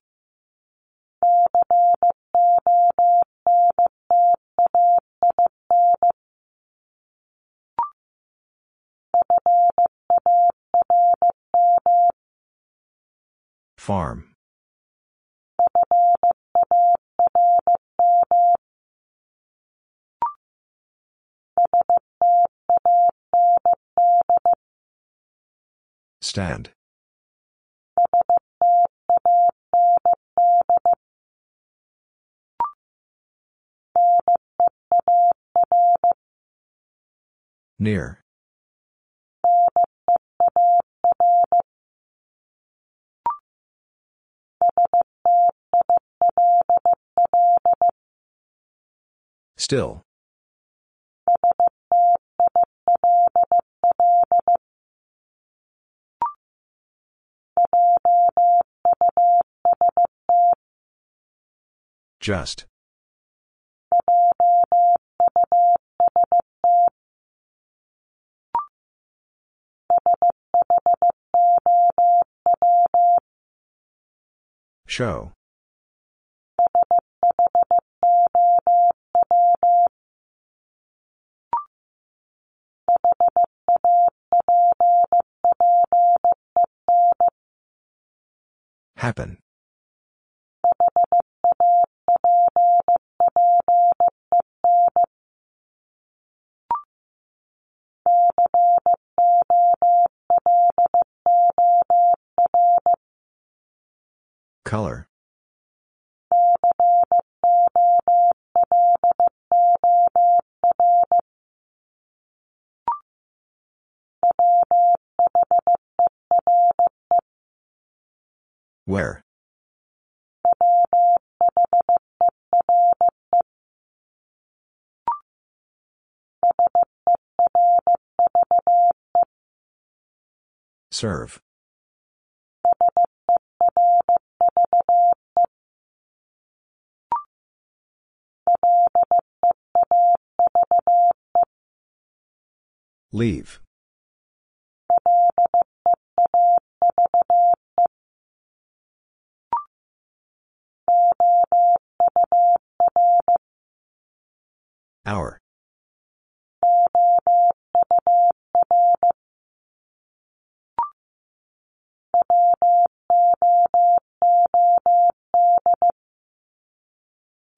Farm. Stand. Near. Still. Just. Show. Happen. Color. Where? Serve. Leave. Hour.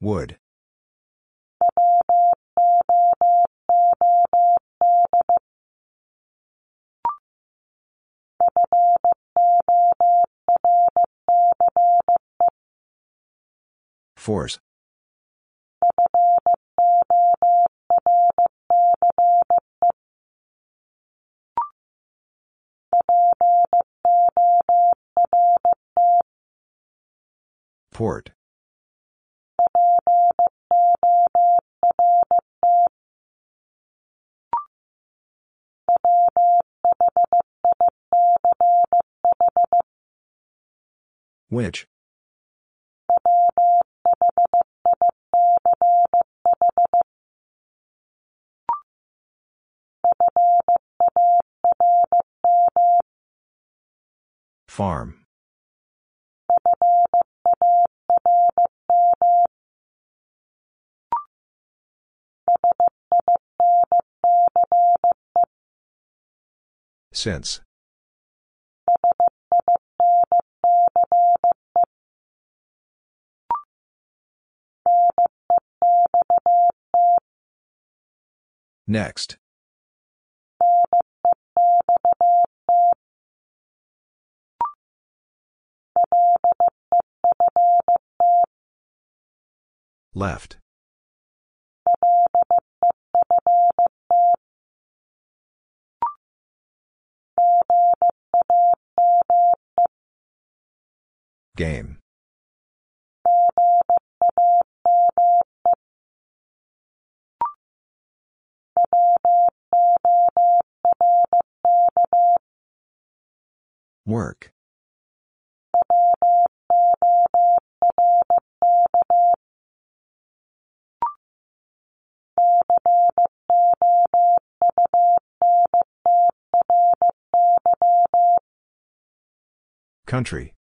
Would. Force. Port. Which? Farm. Since. Next. Left. Game. Work. Country.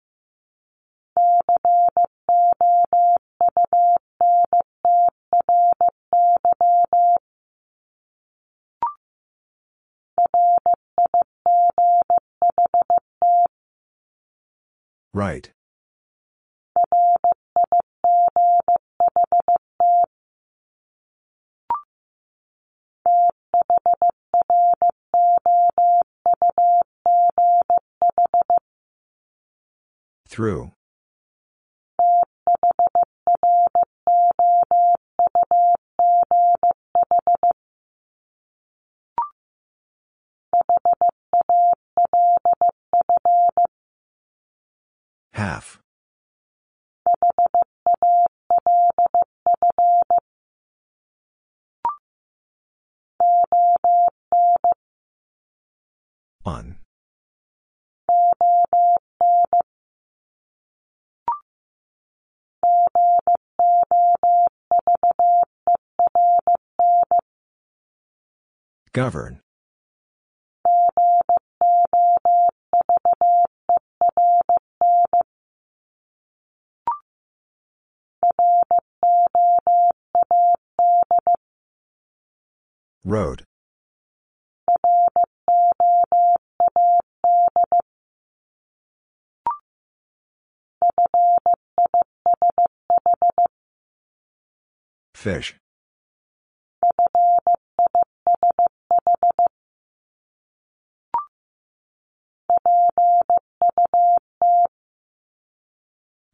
Right. Through. Half. On. Govern. Road. Fish.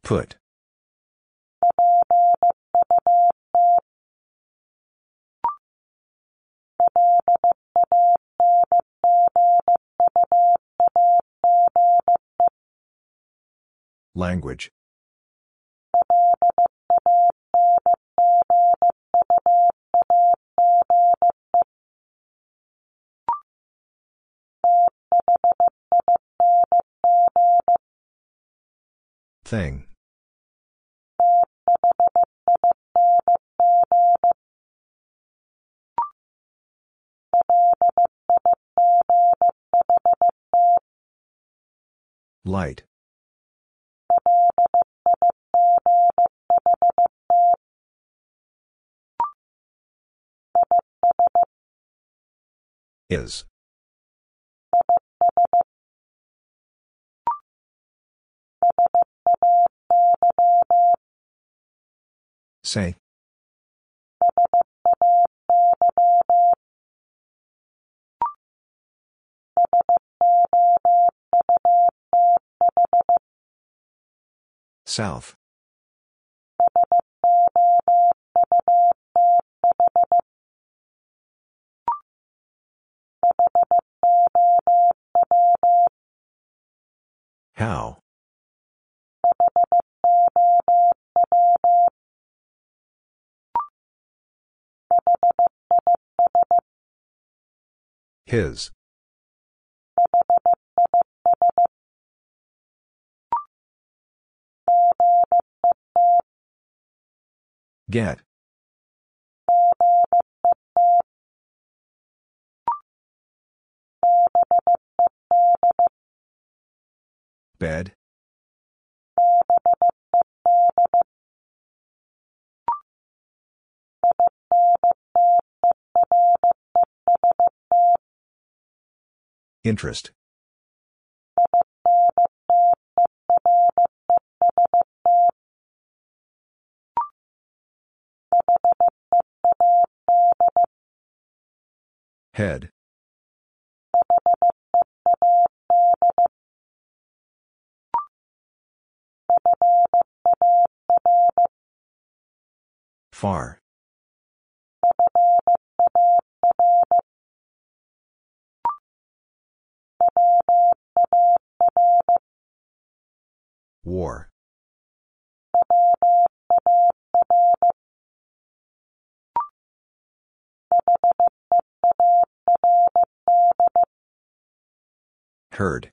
Put. Language. Thing. Light. Is. Say. South. How? His. Get. Bed. Interest. Head. Far. War. Heard.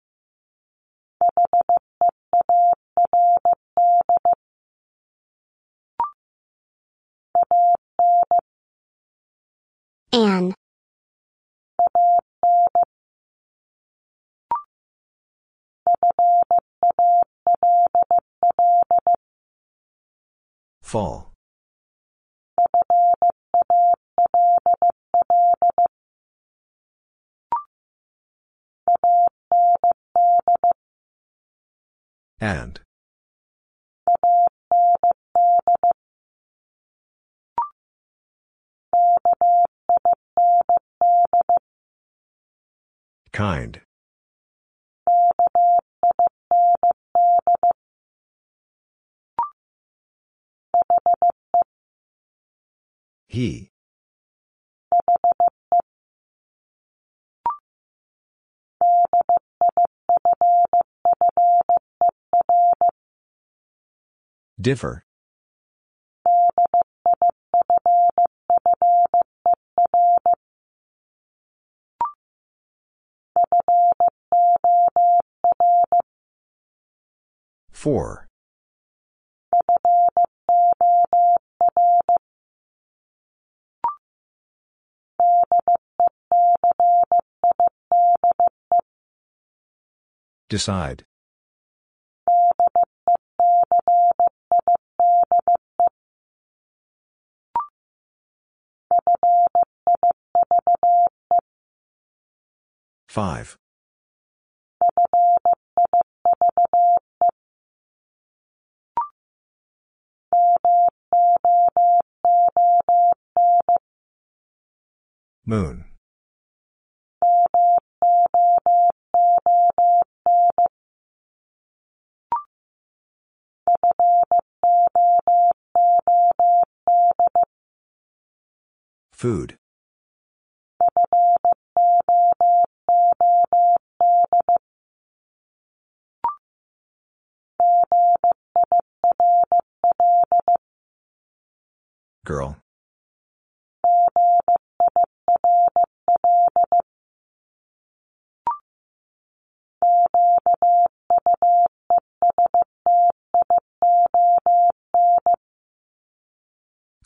An. Fall. And. Kind. He. Differ. Four. Decide. 5. Moon. Food. Girl.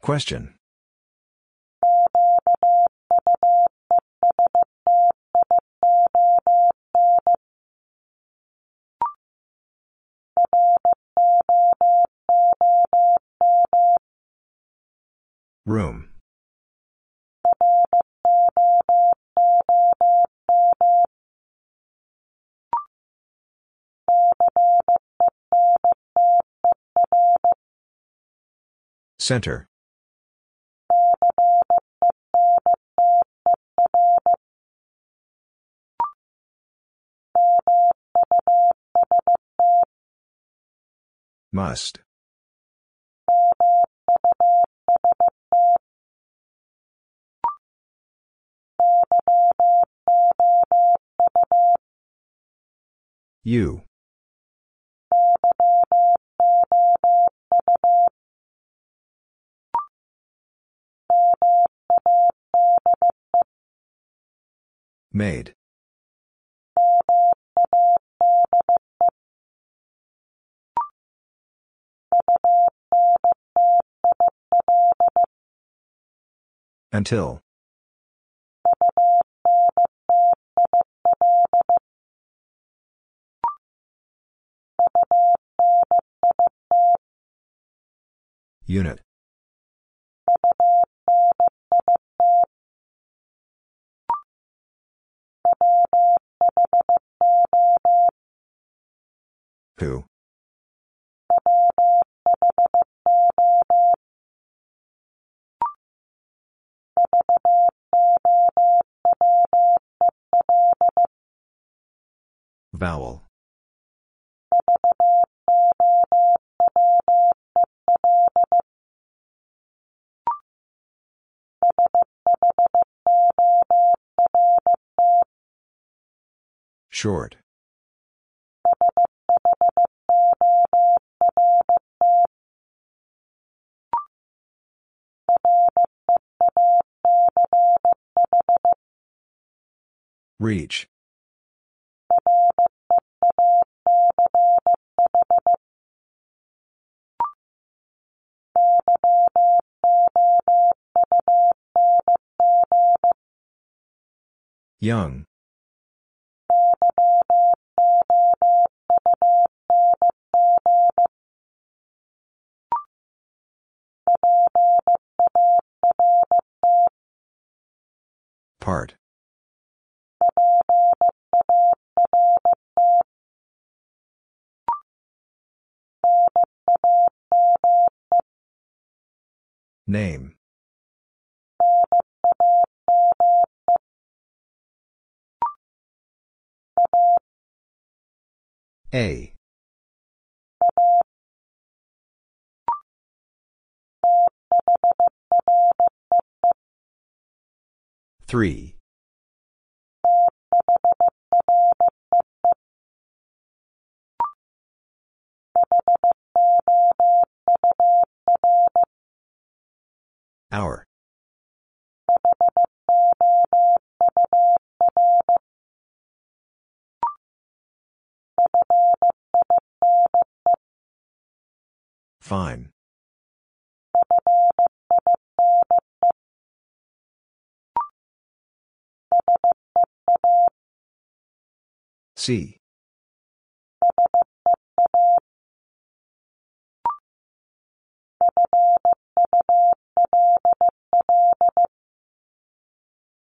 Question. Room. Center. Must. You. Made. Until. Unit. Who? Vowel. Short. Reach. Young. Part. Name. A. Three. Hour. Fine. C.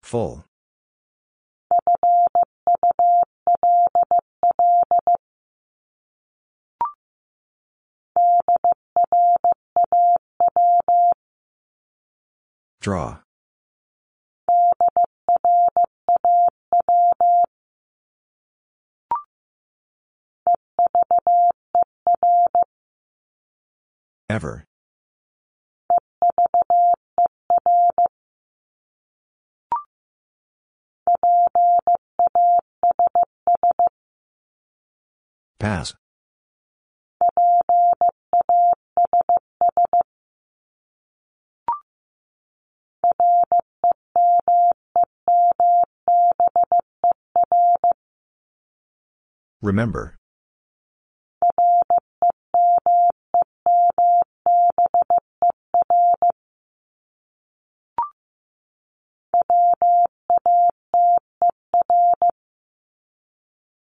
Full. Draw. Ever. Pass. Remember.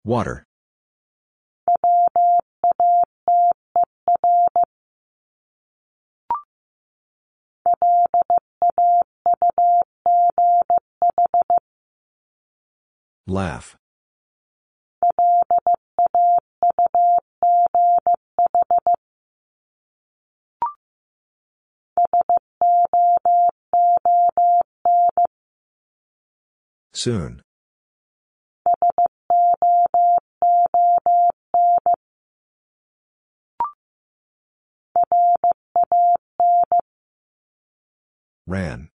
Water. Laugh. Soon. Ran.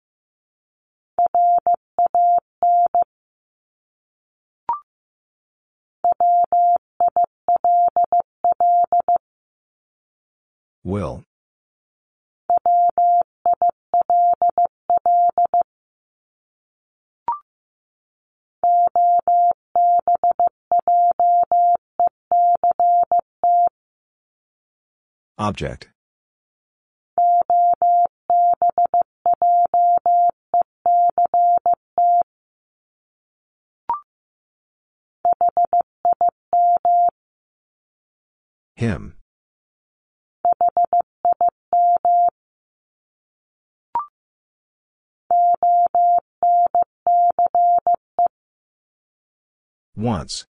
Will. Object. Him. Once.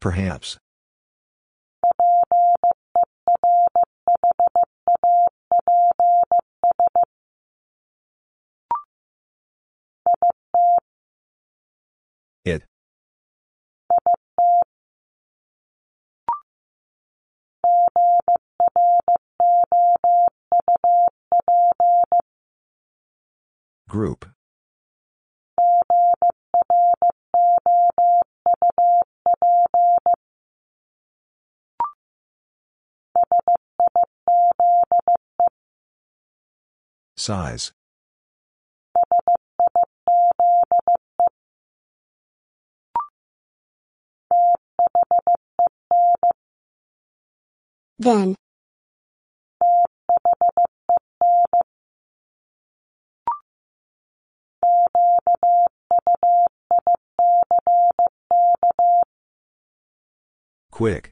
Perhaps. It. Group. Size. Then. Quick.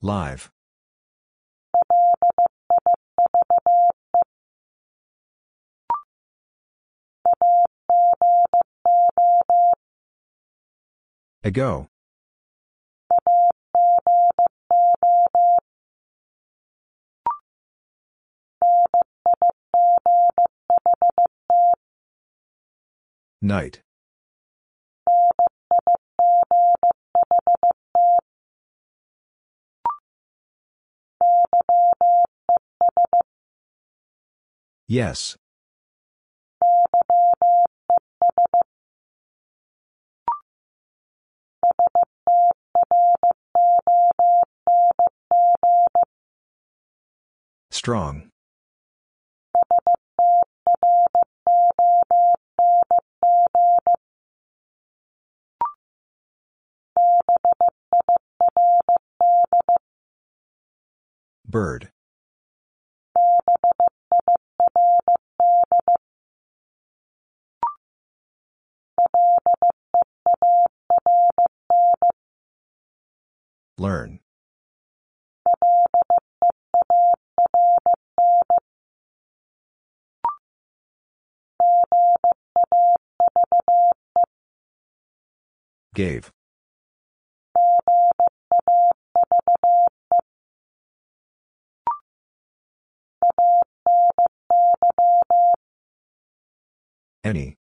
Live. Ago. Night. Yes. Strong. Bird. Learn. Gave. Any.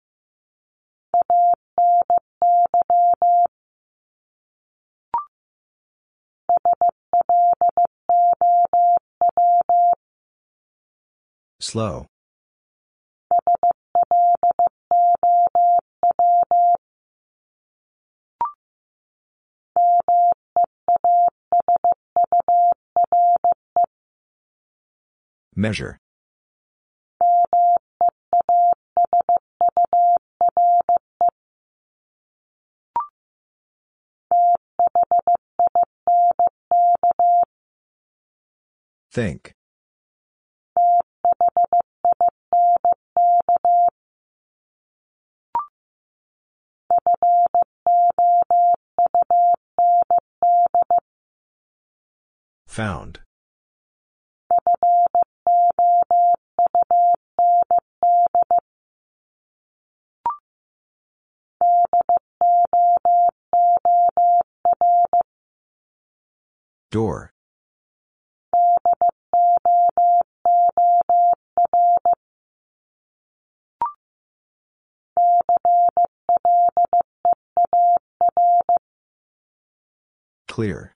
Slow. Measure. Think. Found. Door. Clear.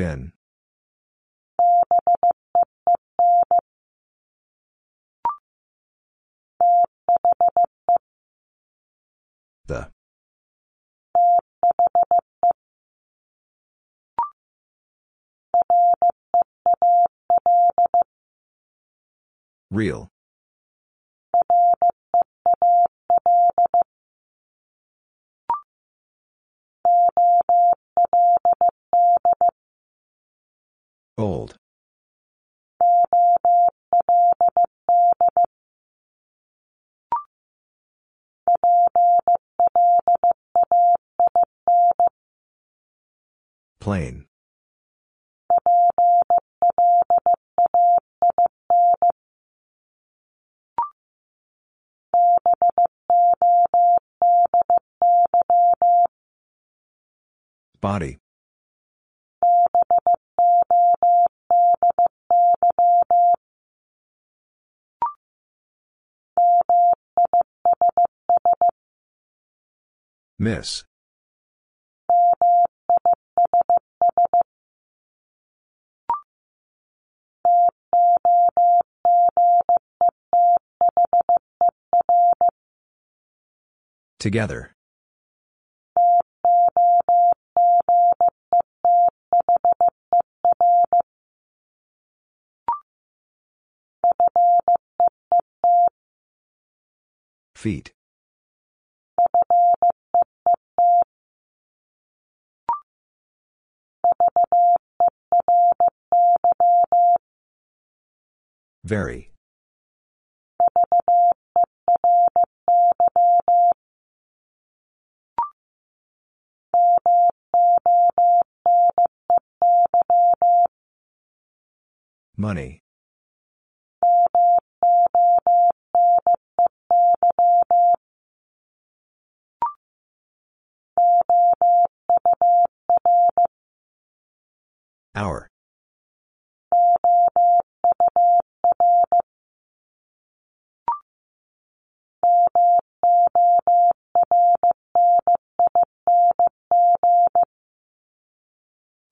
Been. The. Real. Old. Plain. Body. Miss. Together. Feet. Very. Money. Hour.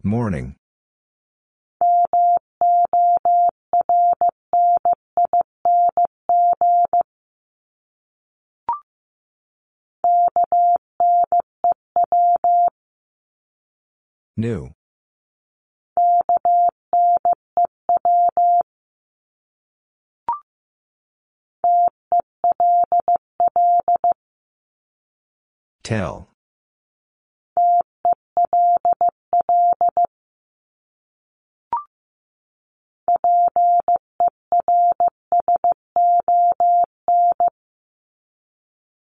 Morning. New. Tell.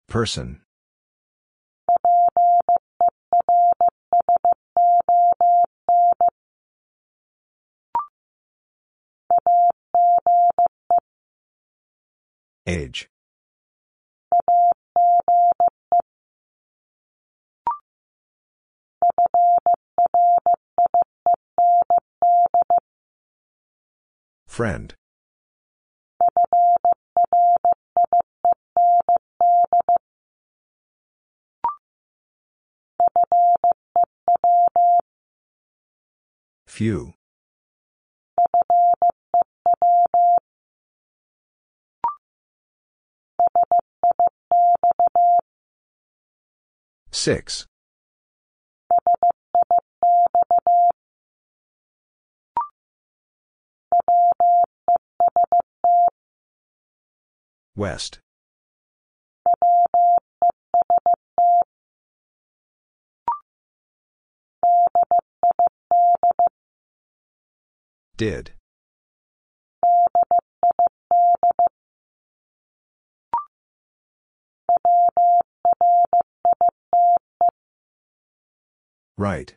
Person. Age. Friend. Few. Six. West. Did. Right.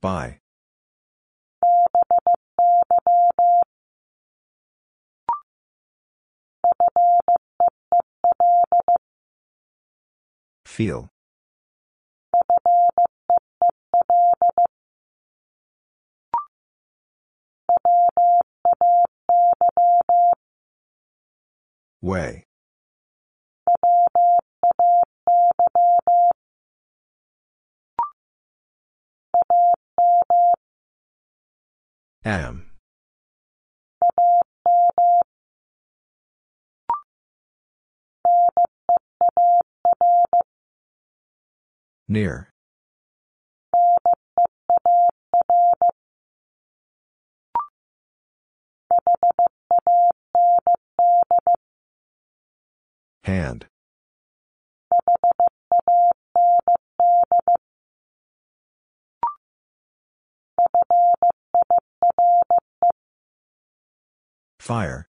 By. Feel. Way. Am. Near. Hand. Fire.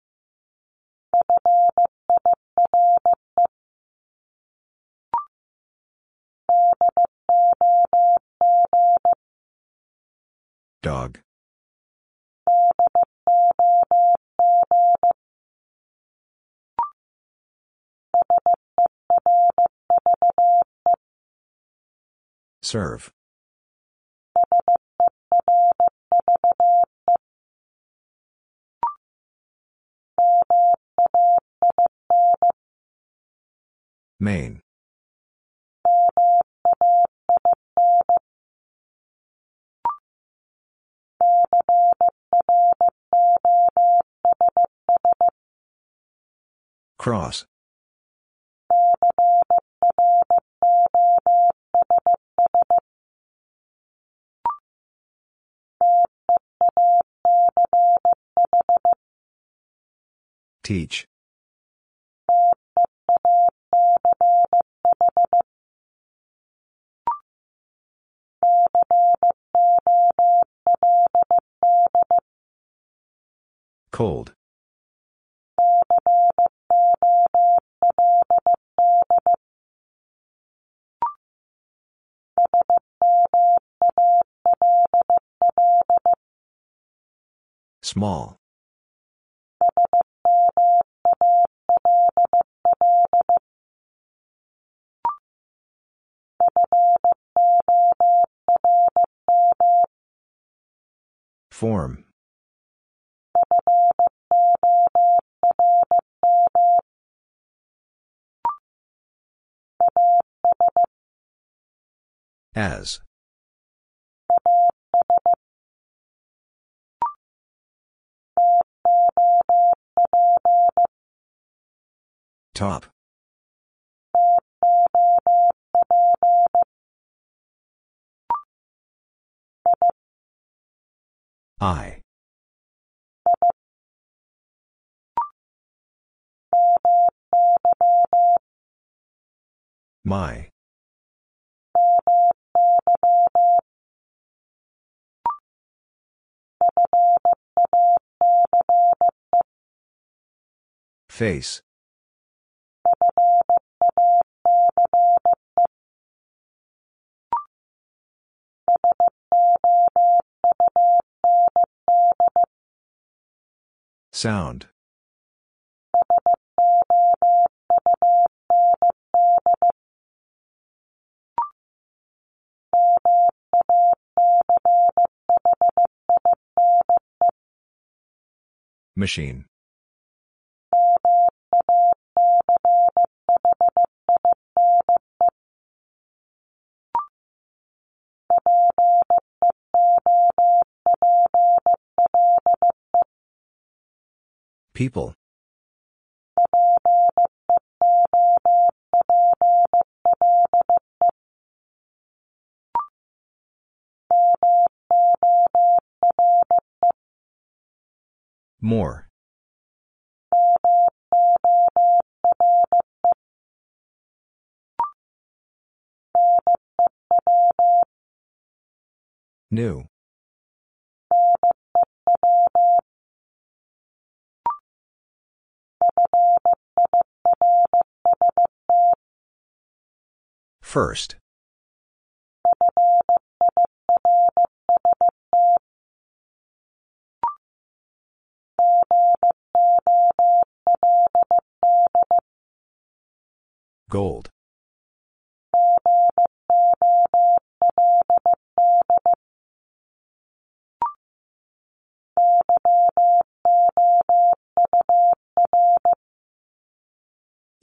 Dog. Serve. Main. Cross. Teach. Cold. Small. Form. As. Top. I. My. Face. Sound. Machine. People. More. New. First. Gold.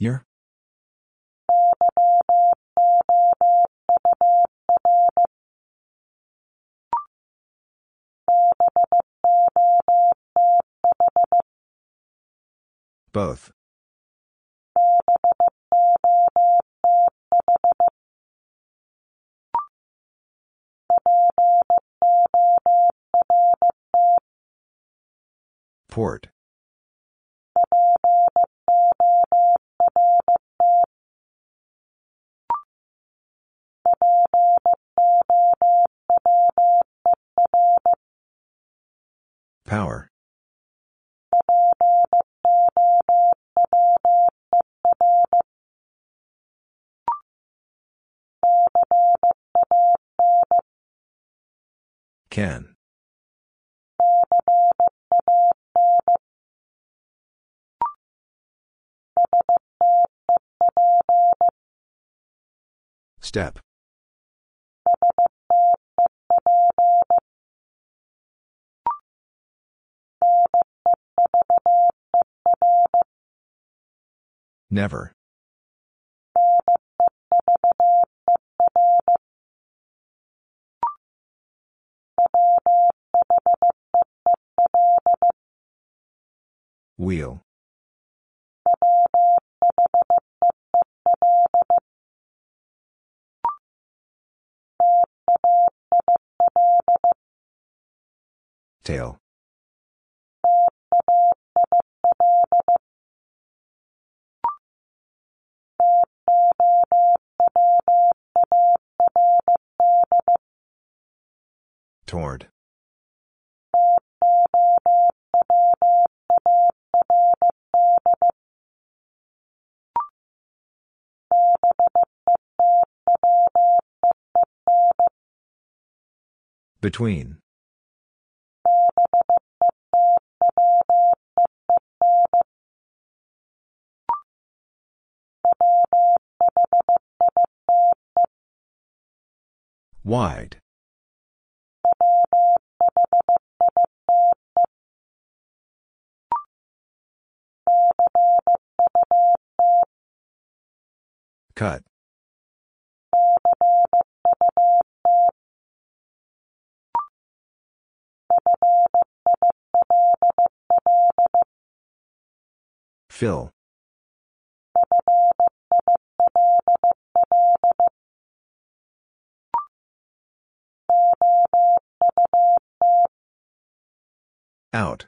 Year? Both. Port. Power. Can. Step. Never. Wheel. Tail. Toward. Between. Wide. Cut. Fill. Out.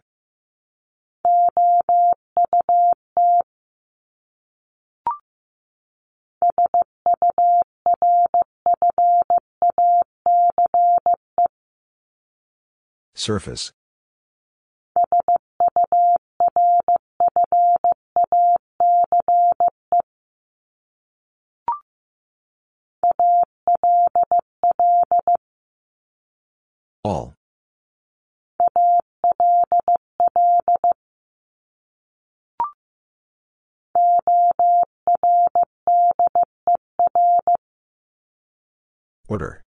Surface. All. Order.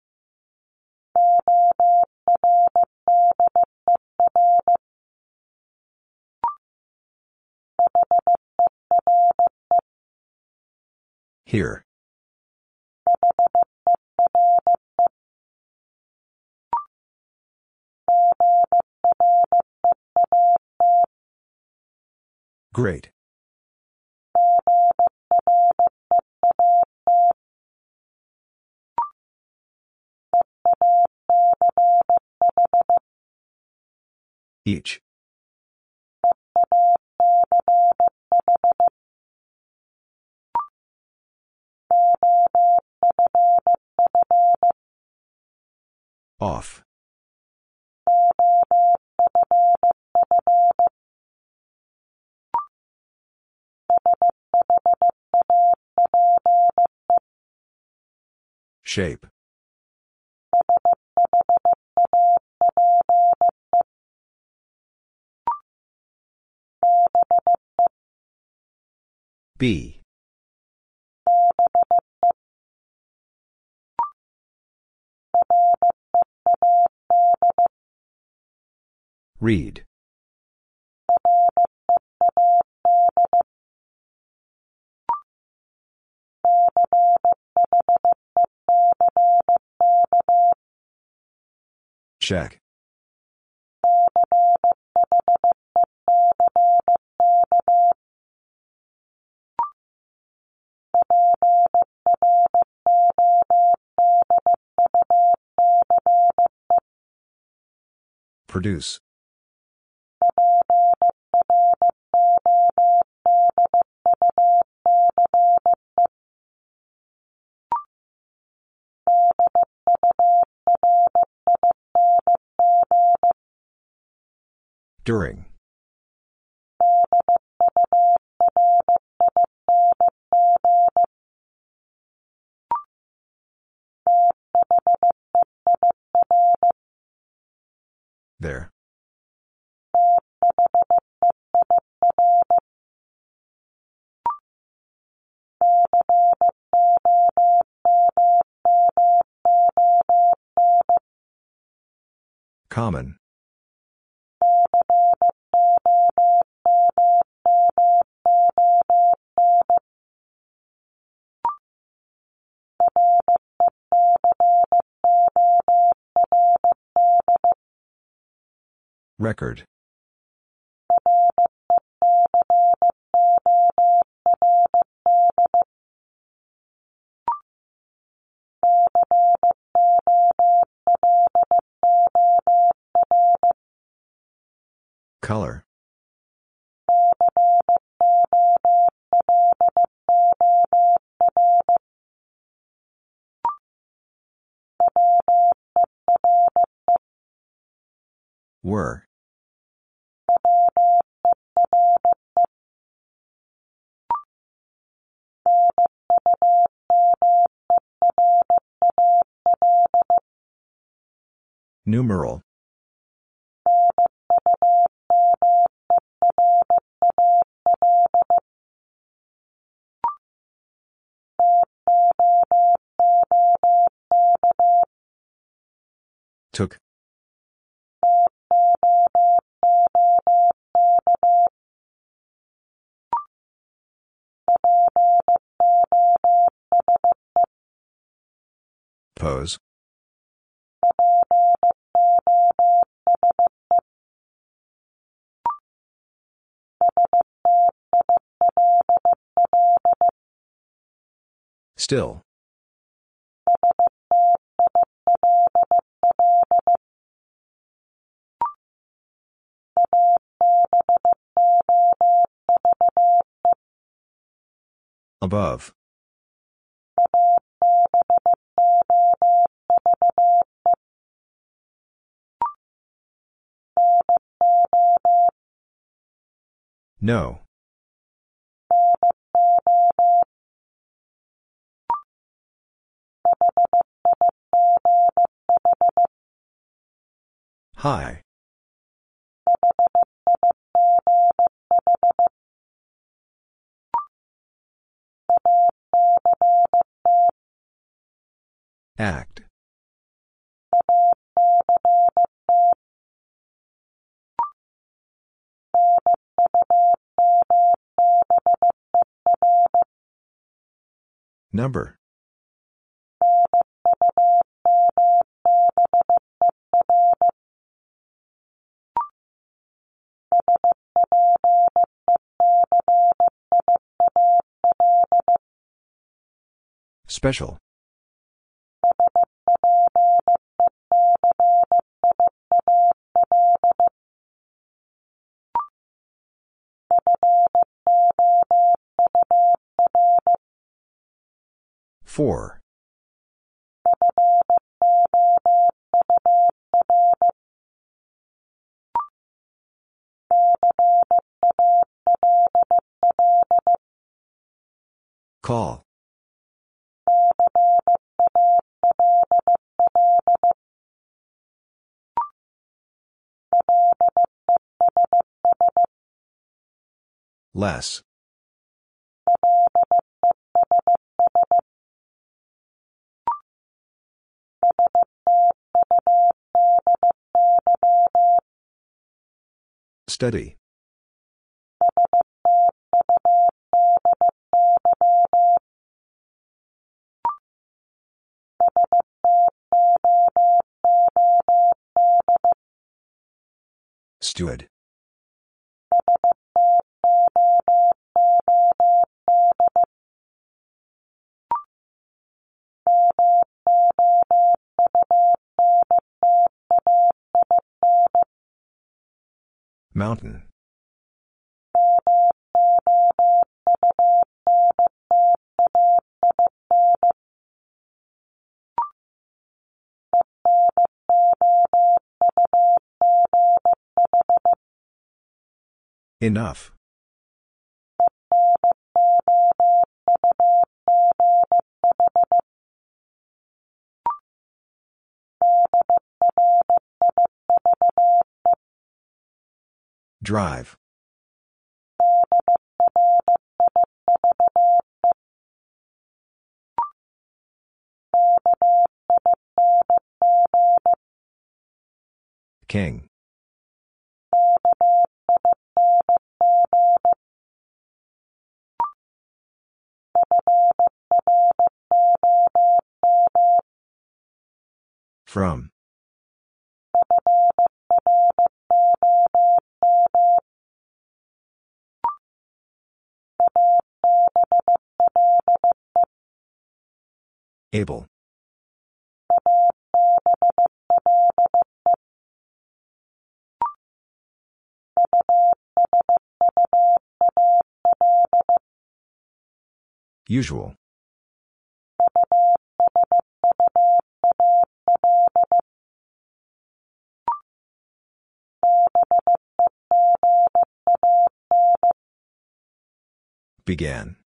Here. Great. Each. Off. Shape. Be. Read. Check. Produce. During. There. Common. Record. Color. Were. Numeral. Took. Pose. Still. Above. No. High. Act. Number. Special. Four. Call. Less. Study. Stood. Mountain. Enough. Drive. King. From. Able. Usual. Began.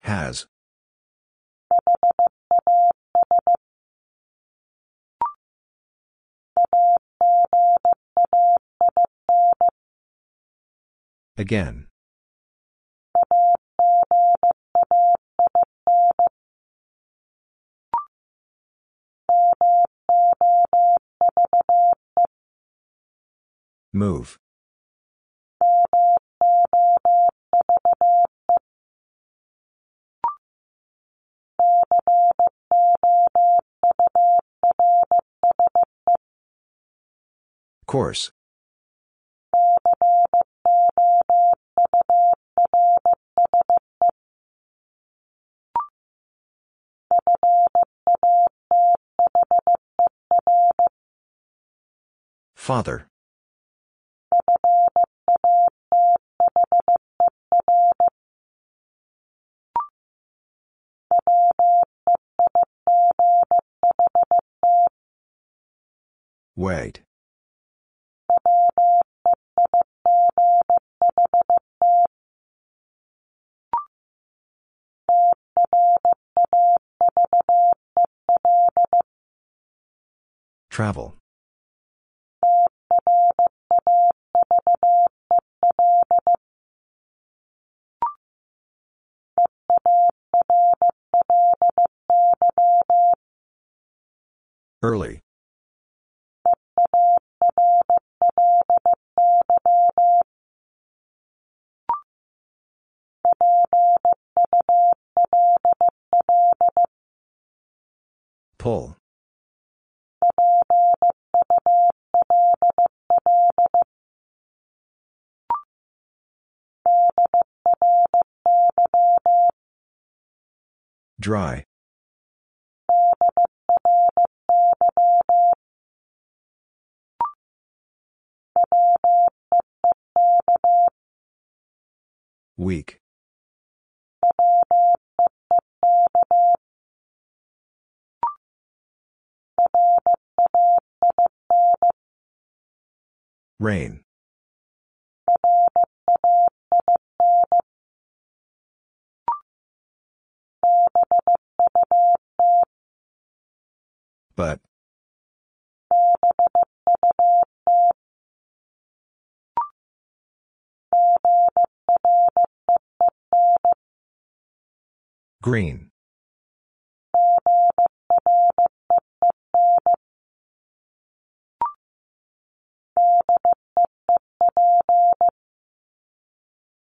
Has. Again. Move. Course. Father. Wait. Travel. Early. Pull. Dry. Weak. Rain. But. Green.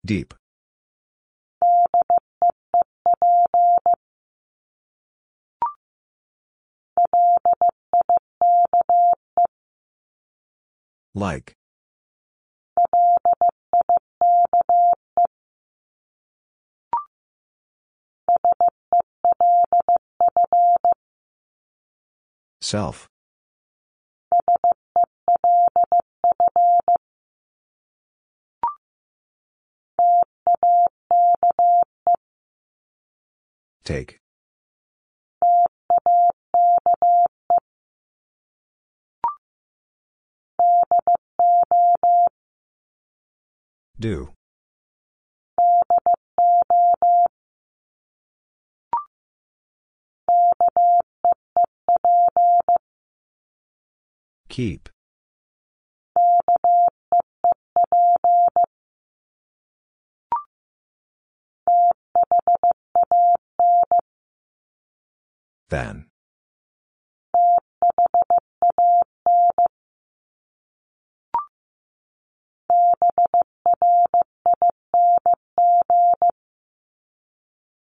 Deep. Like. Self. Take. Do. Keep. Then.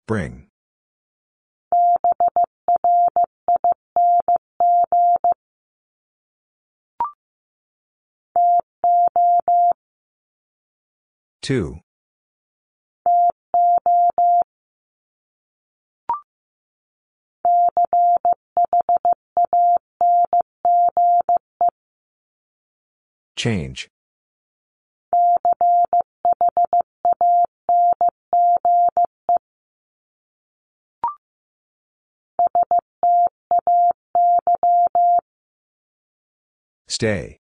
Bring. Two. Change. Stay.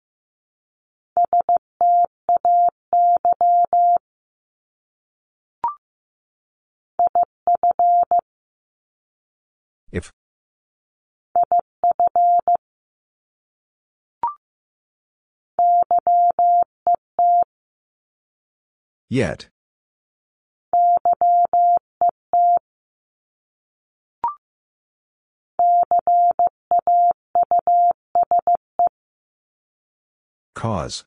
If. Yet. Cause.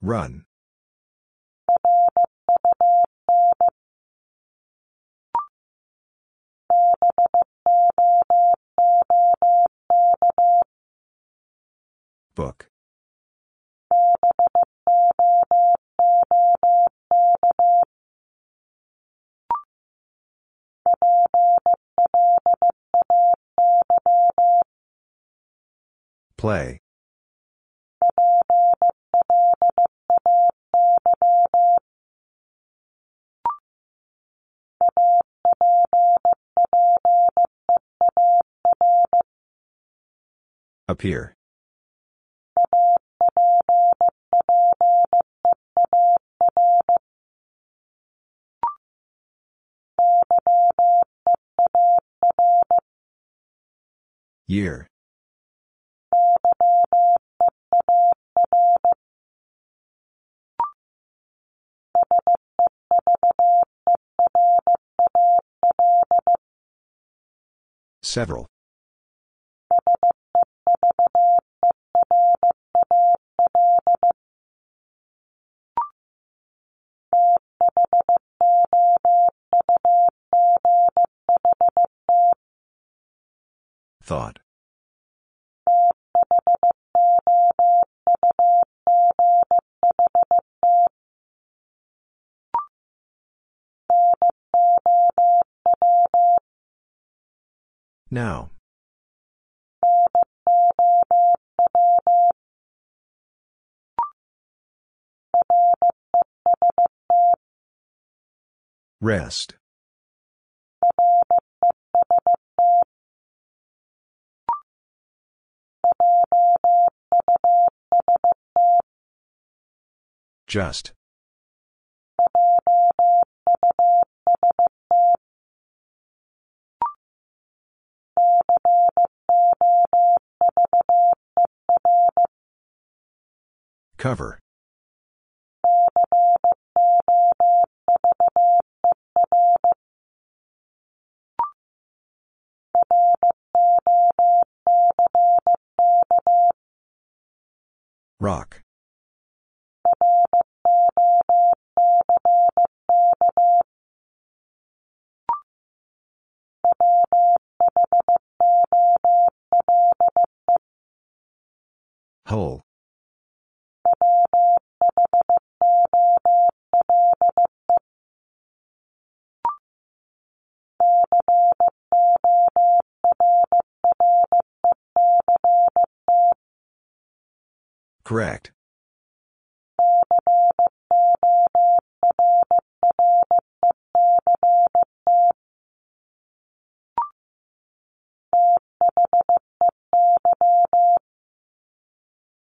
Run. Book. Play. Appear. Year. Several. Thought. Now. Rest. Just. Cover. Rock. Whole. Correct.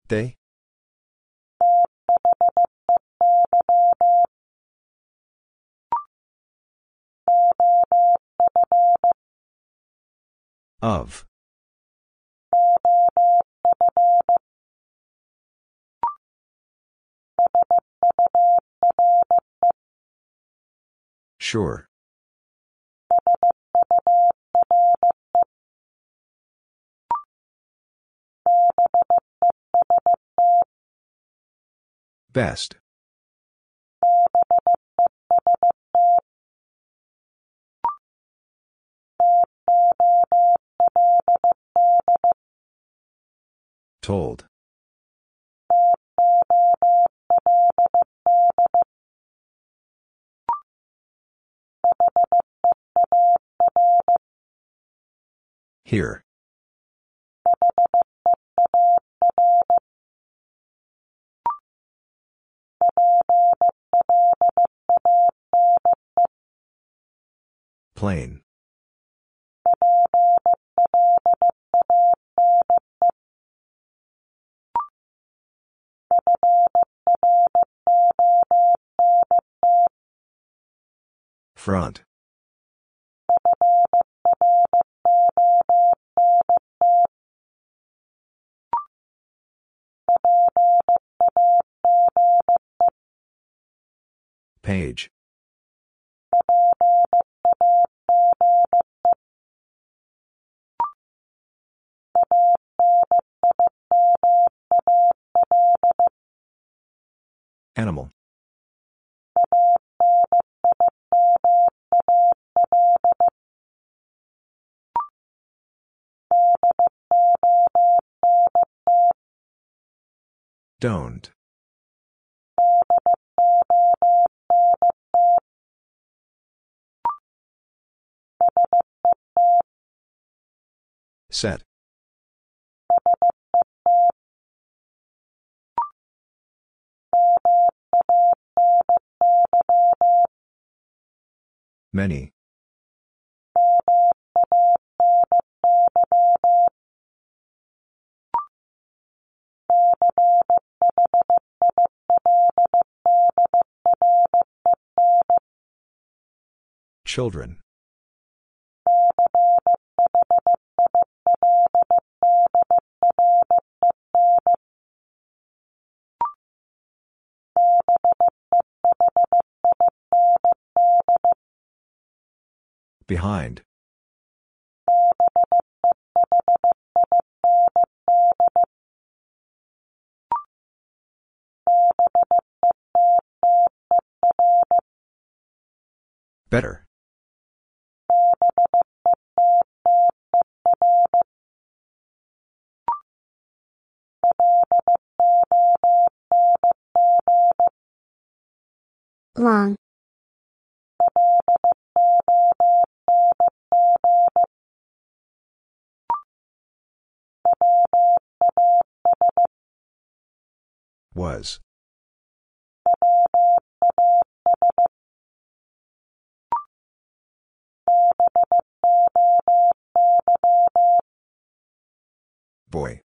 They? Of. Sure. Best. Told. Here. Plain. Front. Page. Animal. Don't. Set. Many. children. Behind. Better. Long. Was. Boy.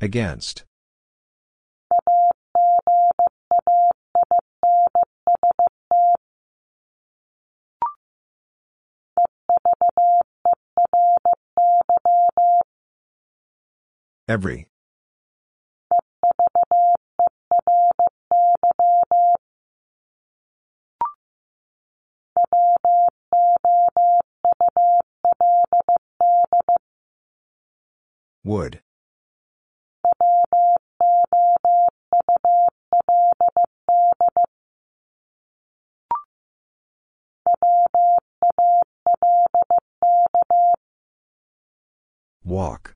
Against. Every. Would. Walk.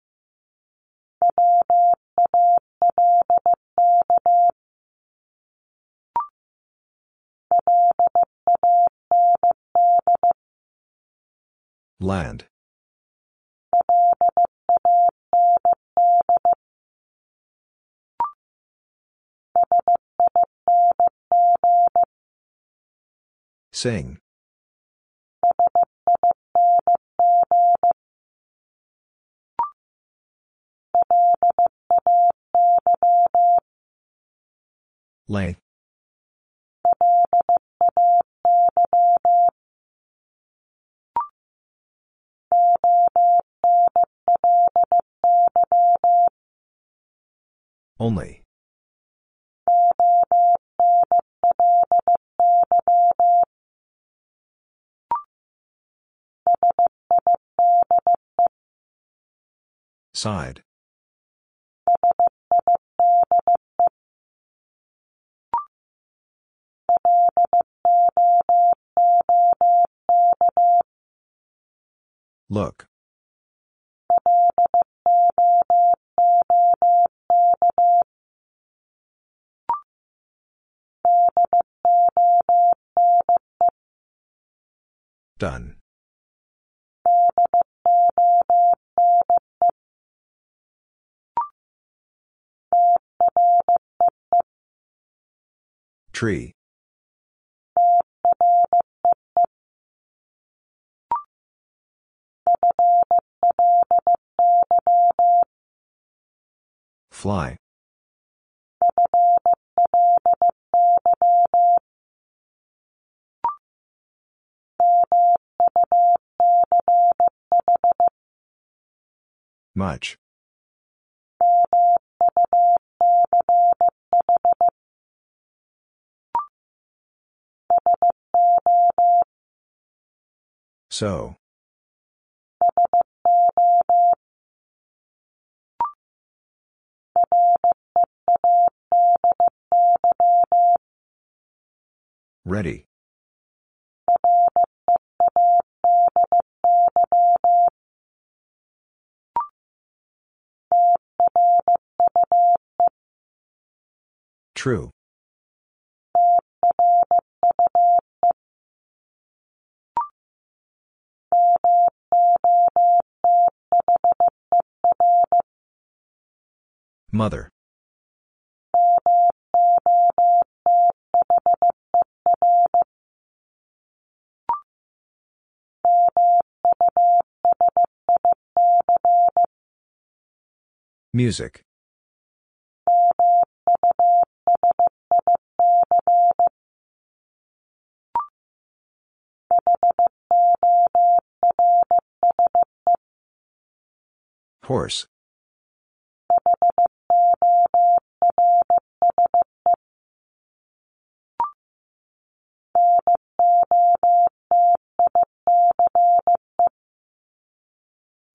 Land. Sing. Lay. Only. Side. Look. Done. Tree. Fly. Much. So. Ready. True. Mother. Music. Horse.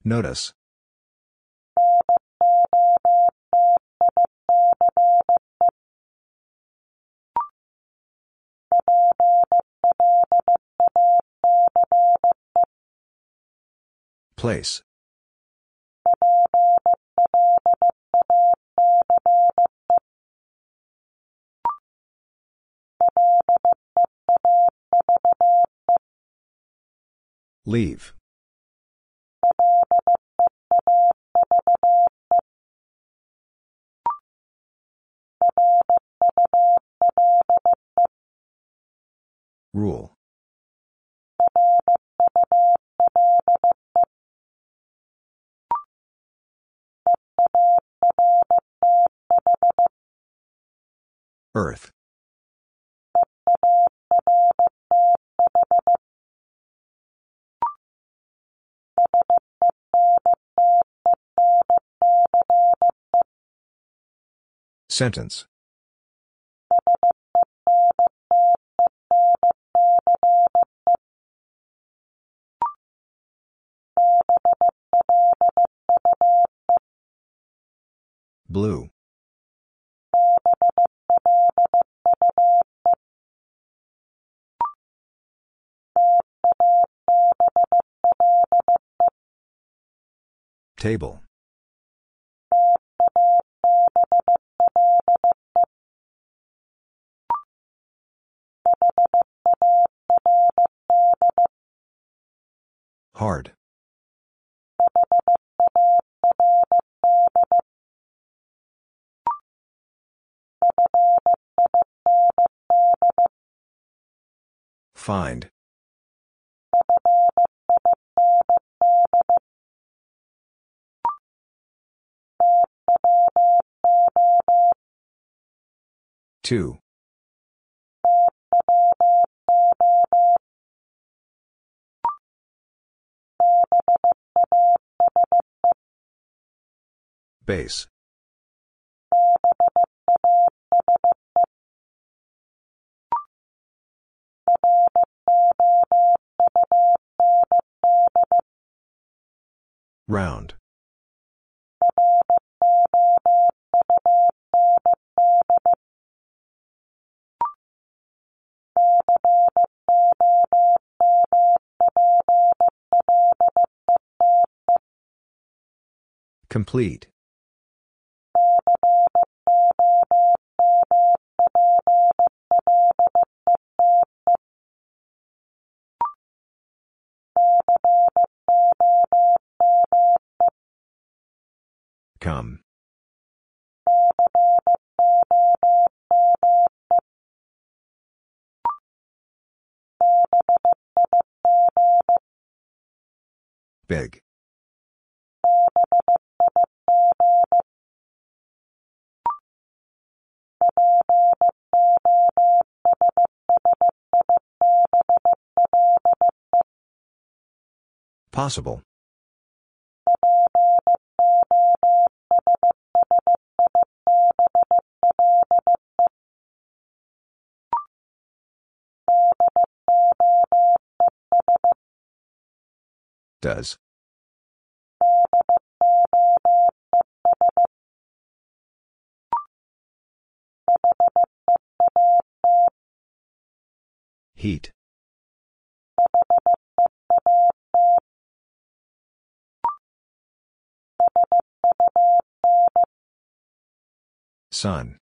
Notice. Place. Leave. Rule. Earth. Sentence. Blue. Table. Hard. Find. Two. Base. Round. Complete. Come. Big. Possible. Does. Heat. Sun.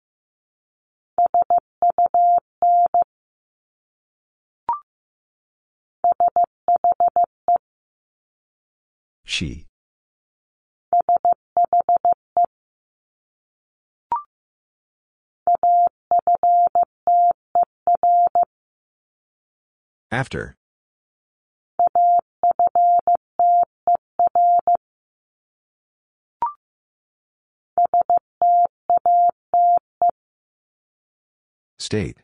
She. After. State.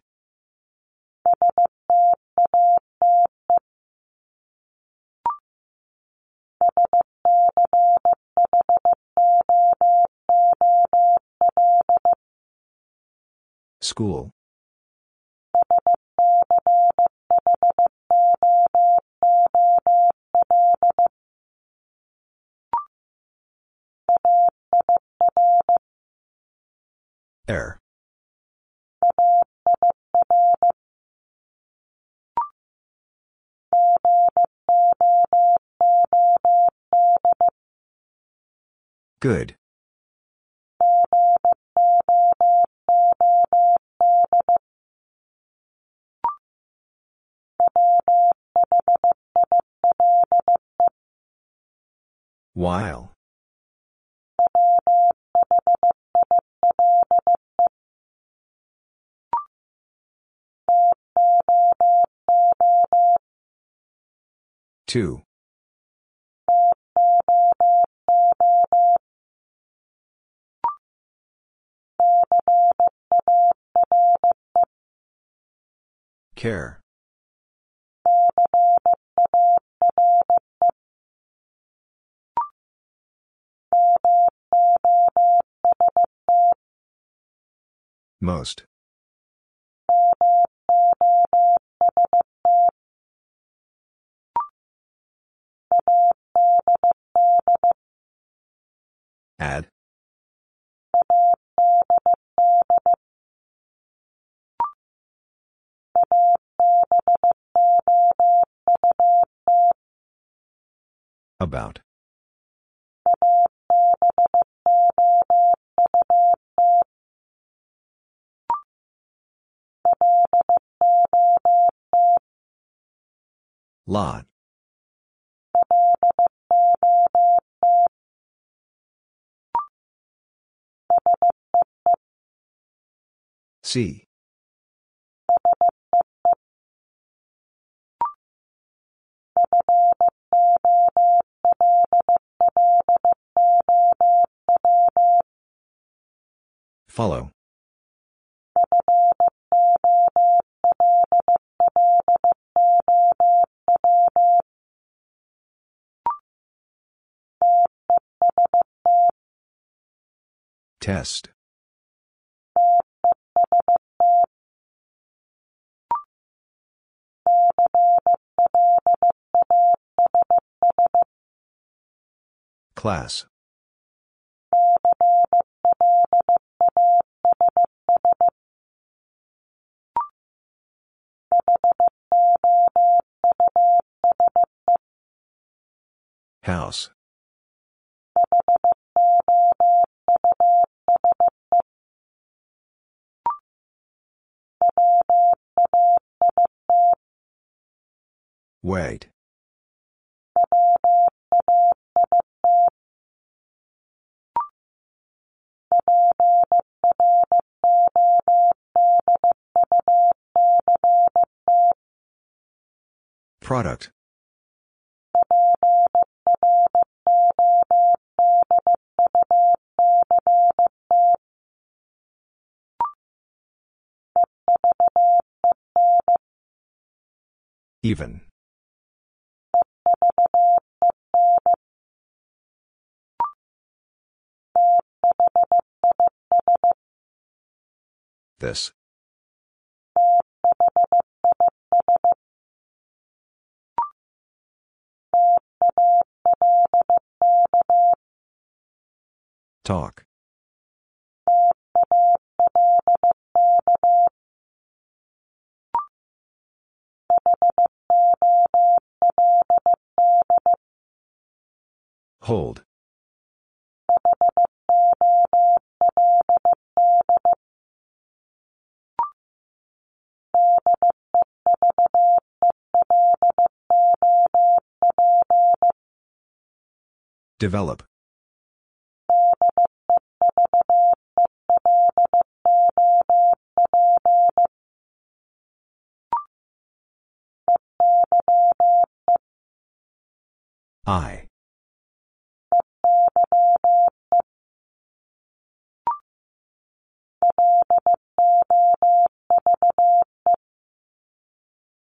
School. Air. Good. While. Two. Care. Most. Add. About. Lot. See. Follow. Test. Class. House. Wait. Product. Even. This. Talk. Hold. Develop. I.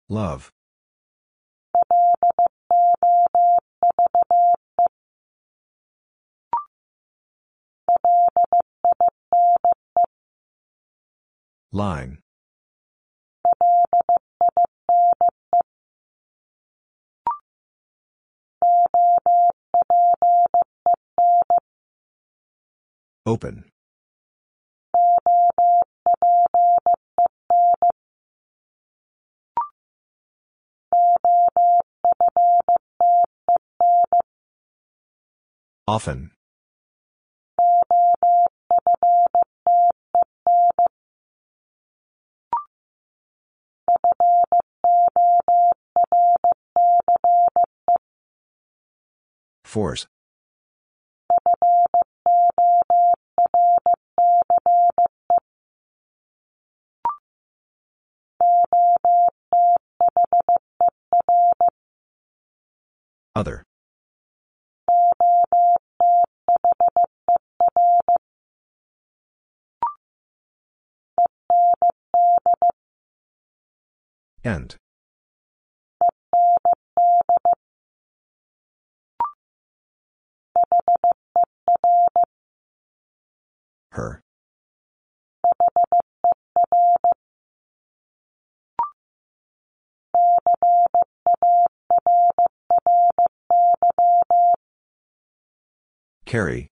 Love. Line. Open. Often. Force. Other. End. Her. Carry.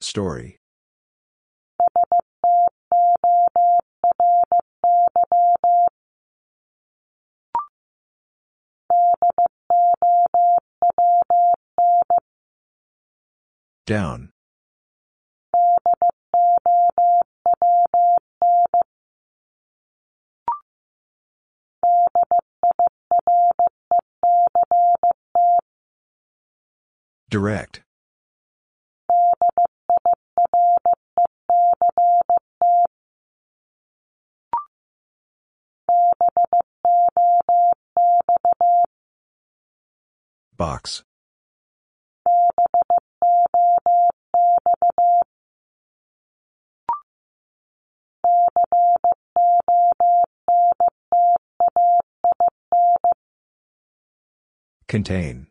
Story. Down. Direct. Box. Contain.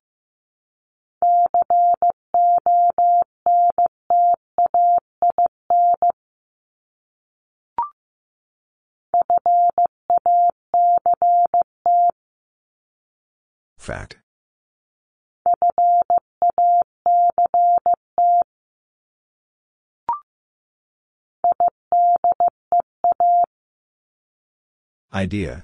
Fact. Idea.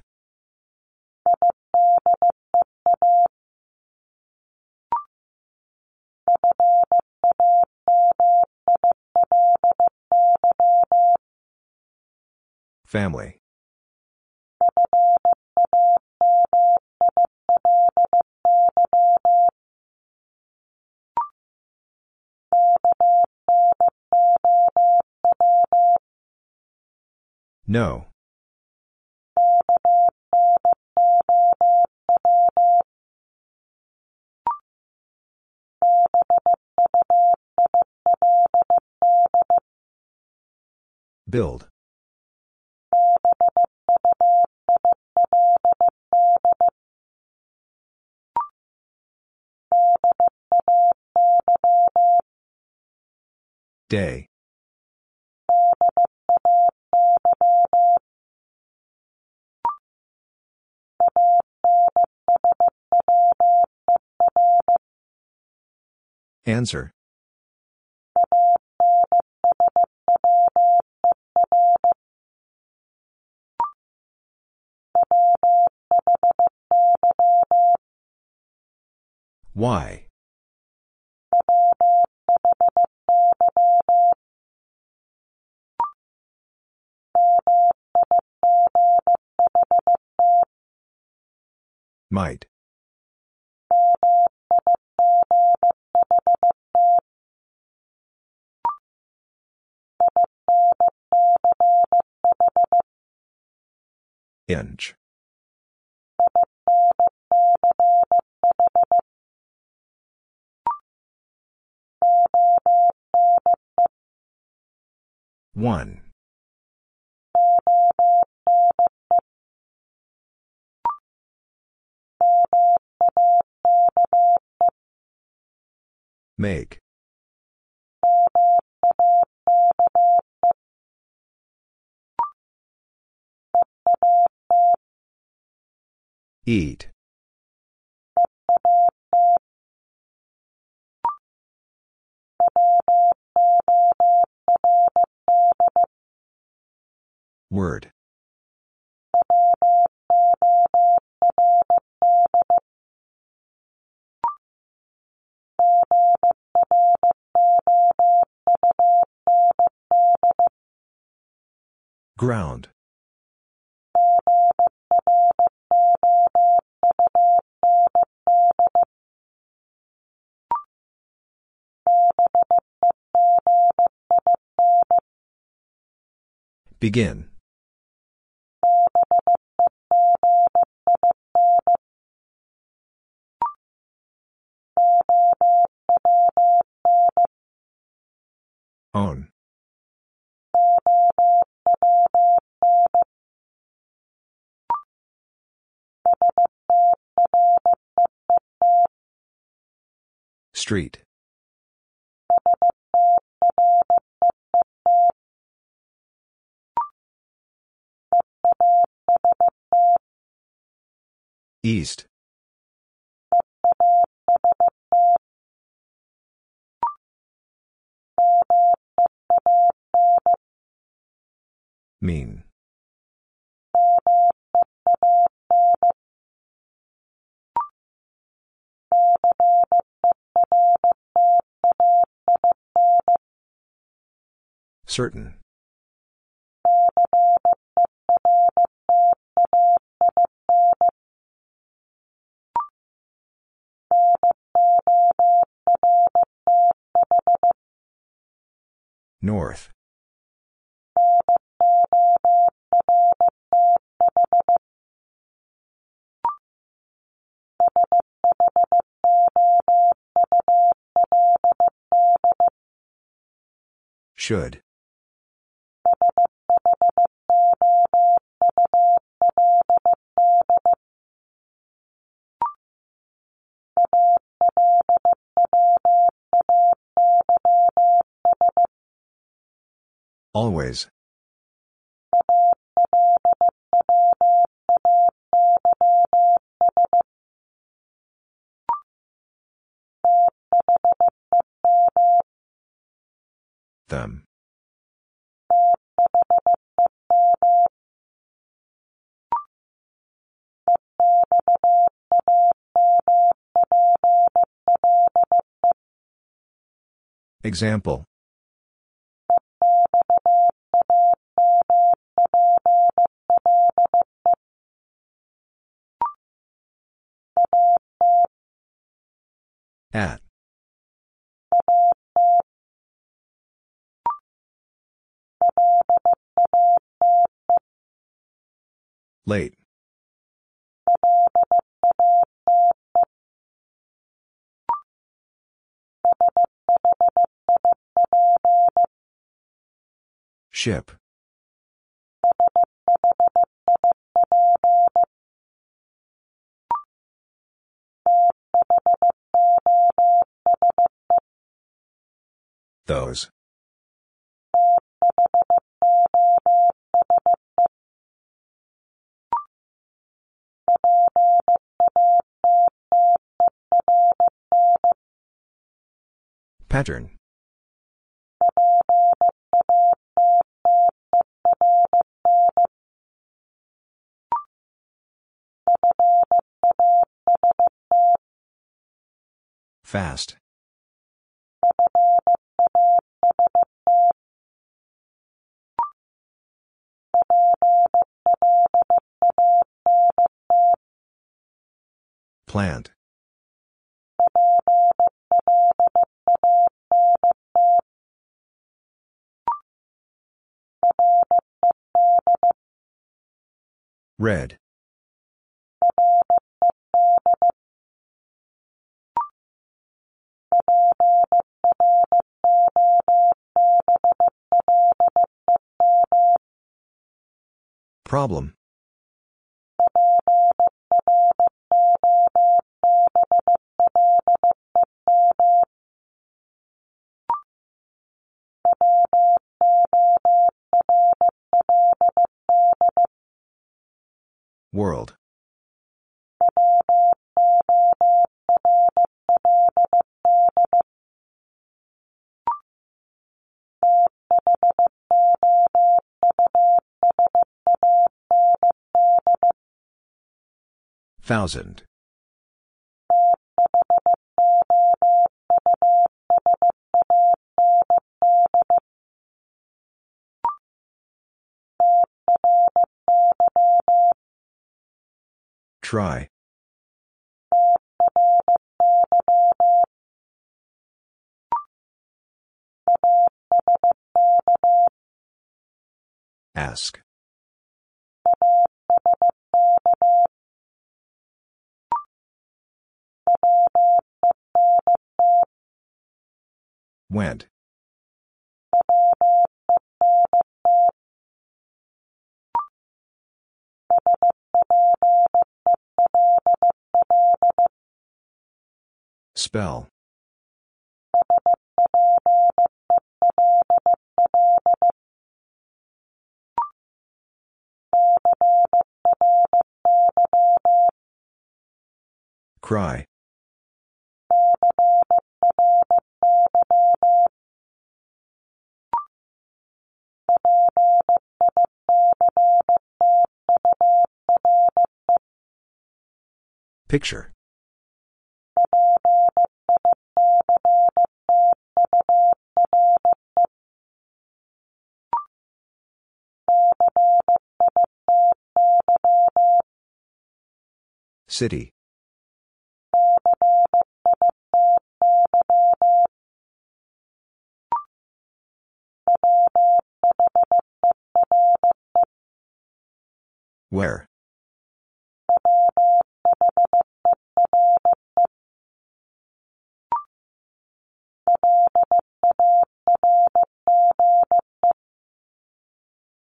Family. No. Build. Day. Answer. Why? Might. Inch. 1. Make. Eat. Word. Ground. Begin. Own. Street. East. Mean. Certain. North. Should. Always. Them. Example. At. Late. Ship. Those. Pattern. Fast. Plant. Red. Problem. World. Thousand. Try. Ask. Went. Spell. Cry. Picture. City. Where?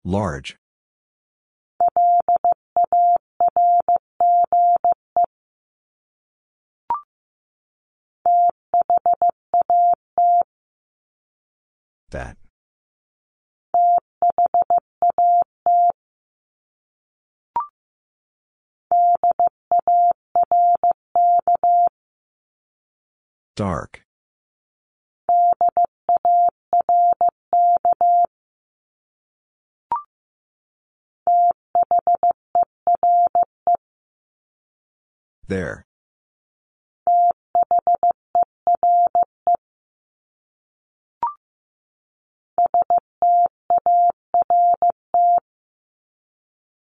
Large. That. Dark. There.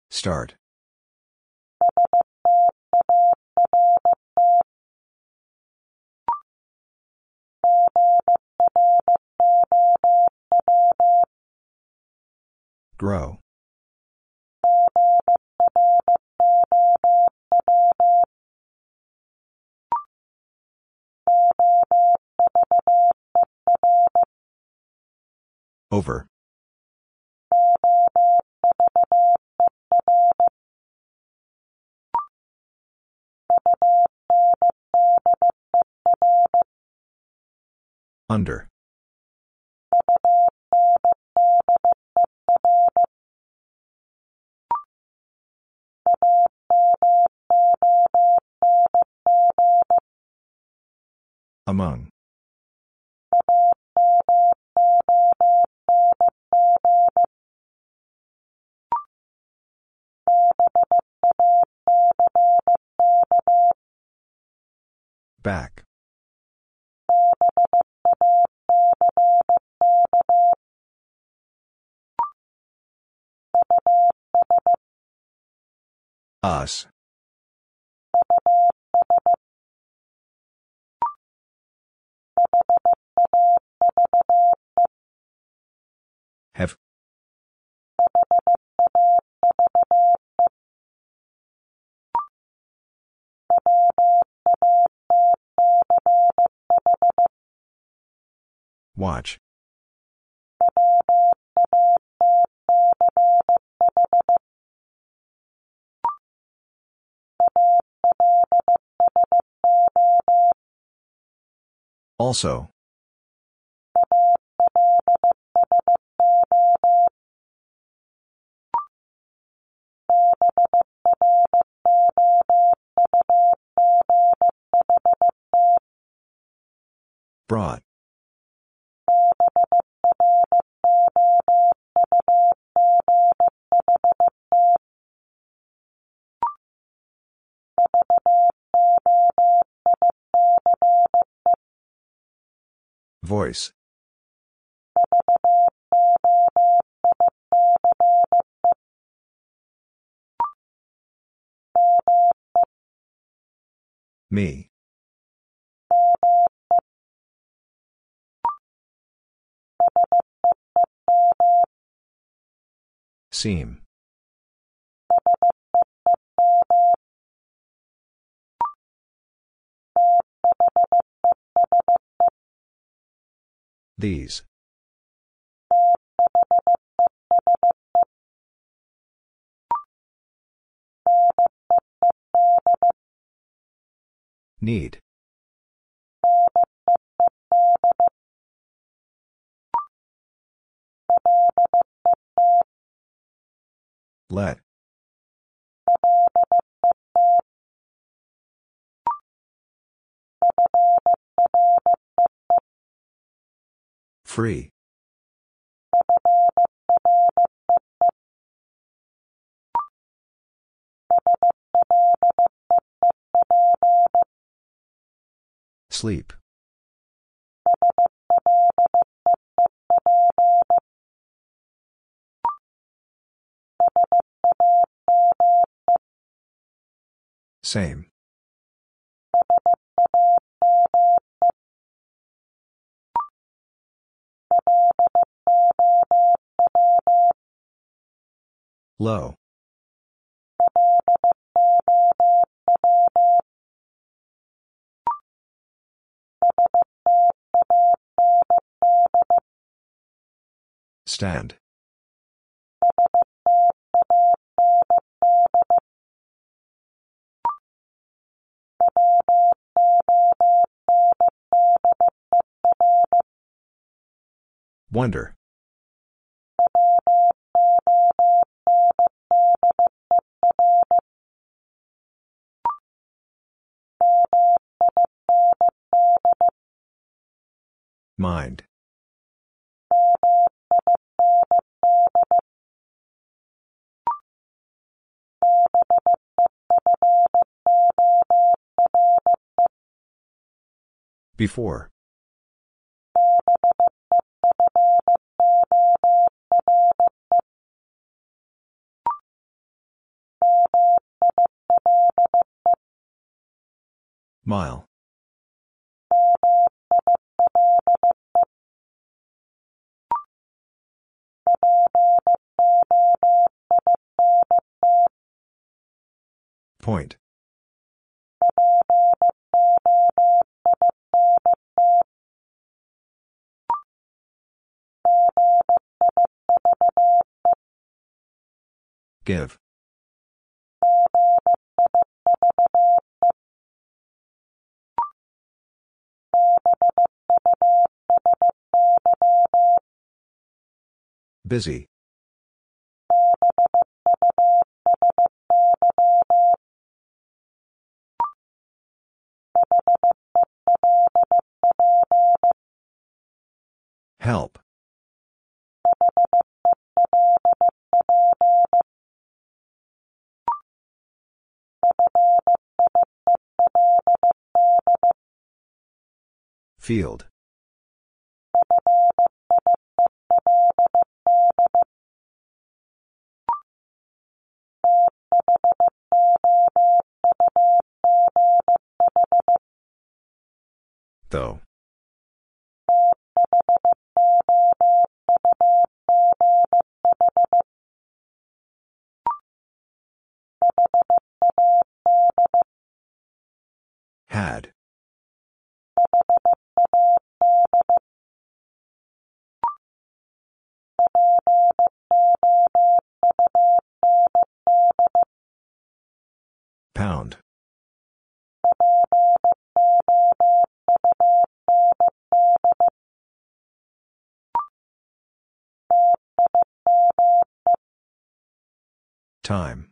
Start. Grow. Over. Under. Among. Back. Us. Have. Watch. Also. Brought. Voice. Me. Seem. These. Need. Let. Free. Sleep. Same. Low. Stand. Wonder. Mind. Before. Mile. Point. Give. Busy. Help. Field. Though. Had. Pound. Time.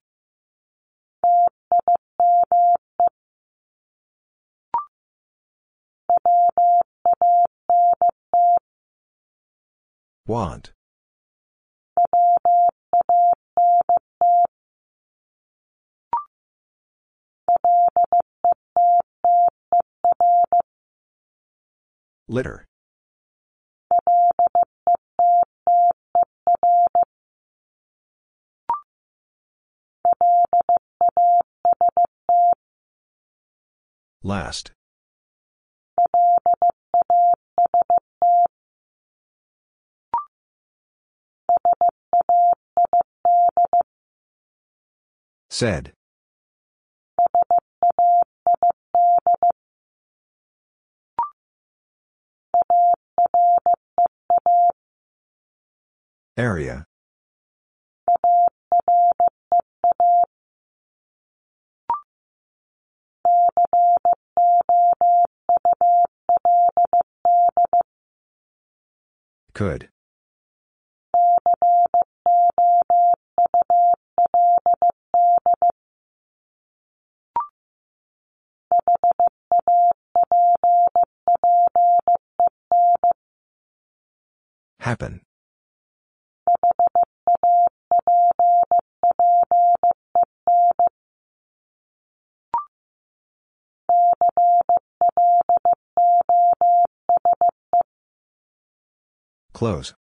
Want. Litter. Last. Said. Area. Could. Happen. Close.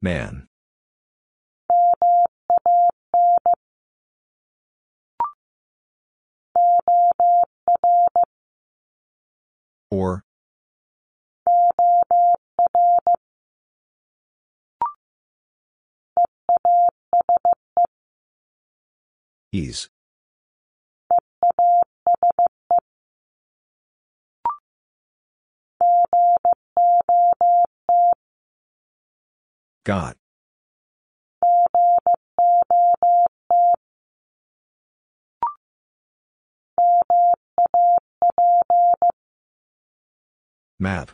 Man. Or. Ease. Got. Map.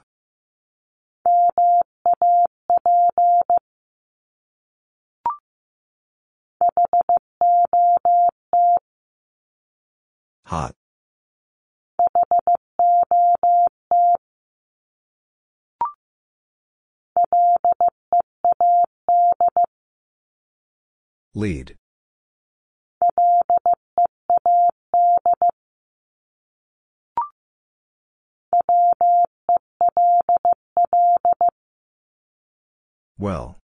Hot. Lead. Well.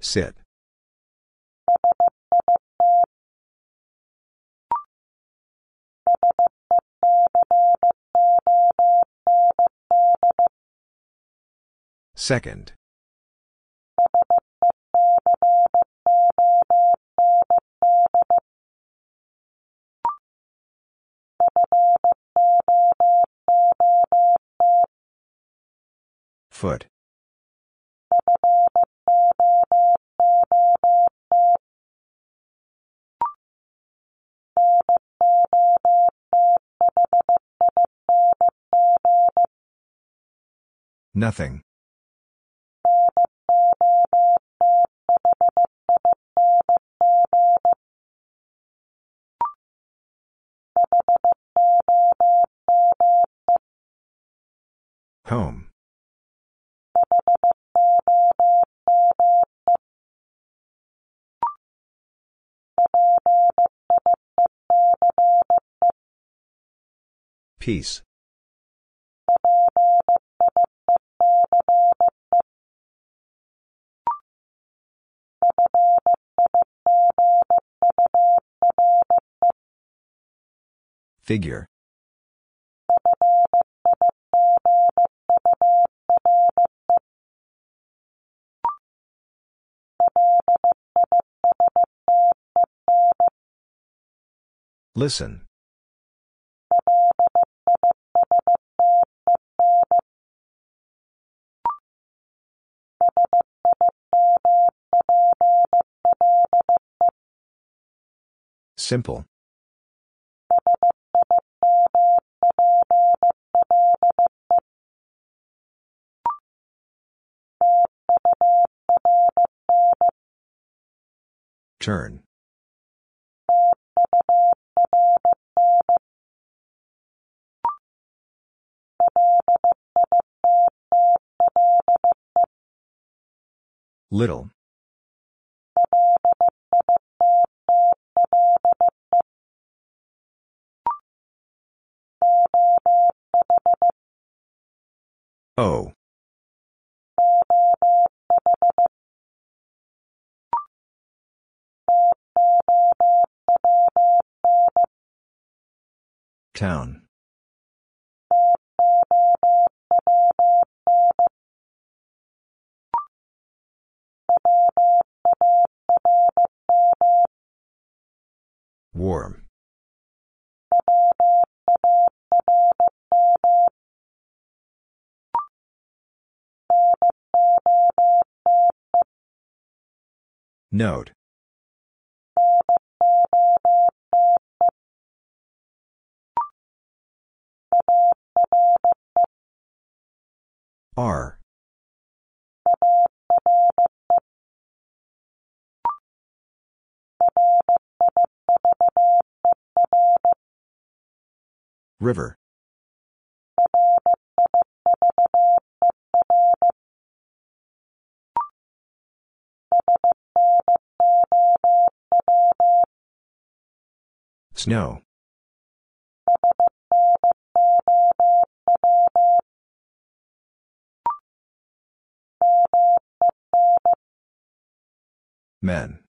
Sit. Second. Foot. Nothing. Home. Peace. Figure. Listen. Simple. Turn. Little. O. Town. Warm. Note. R. River. Snow. Men.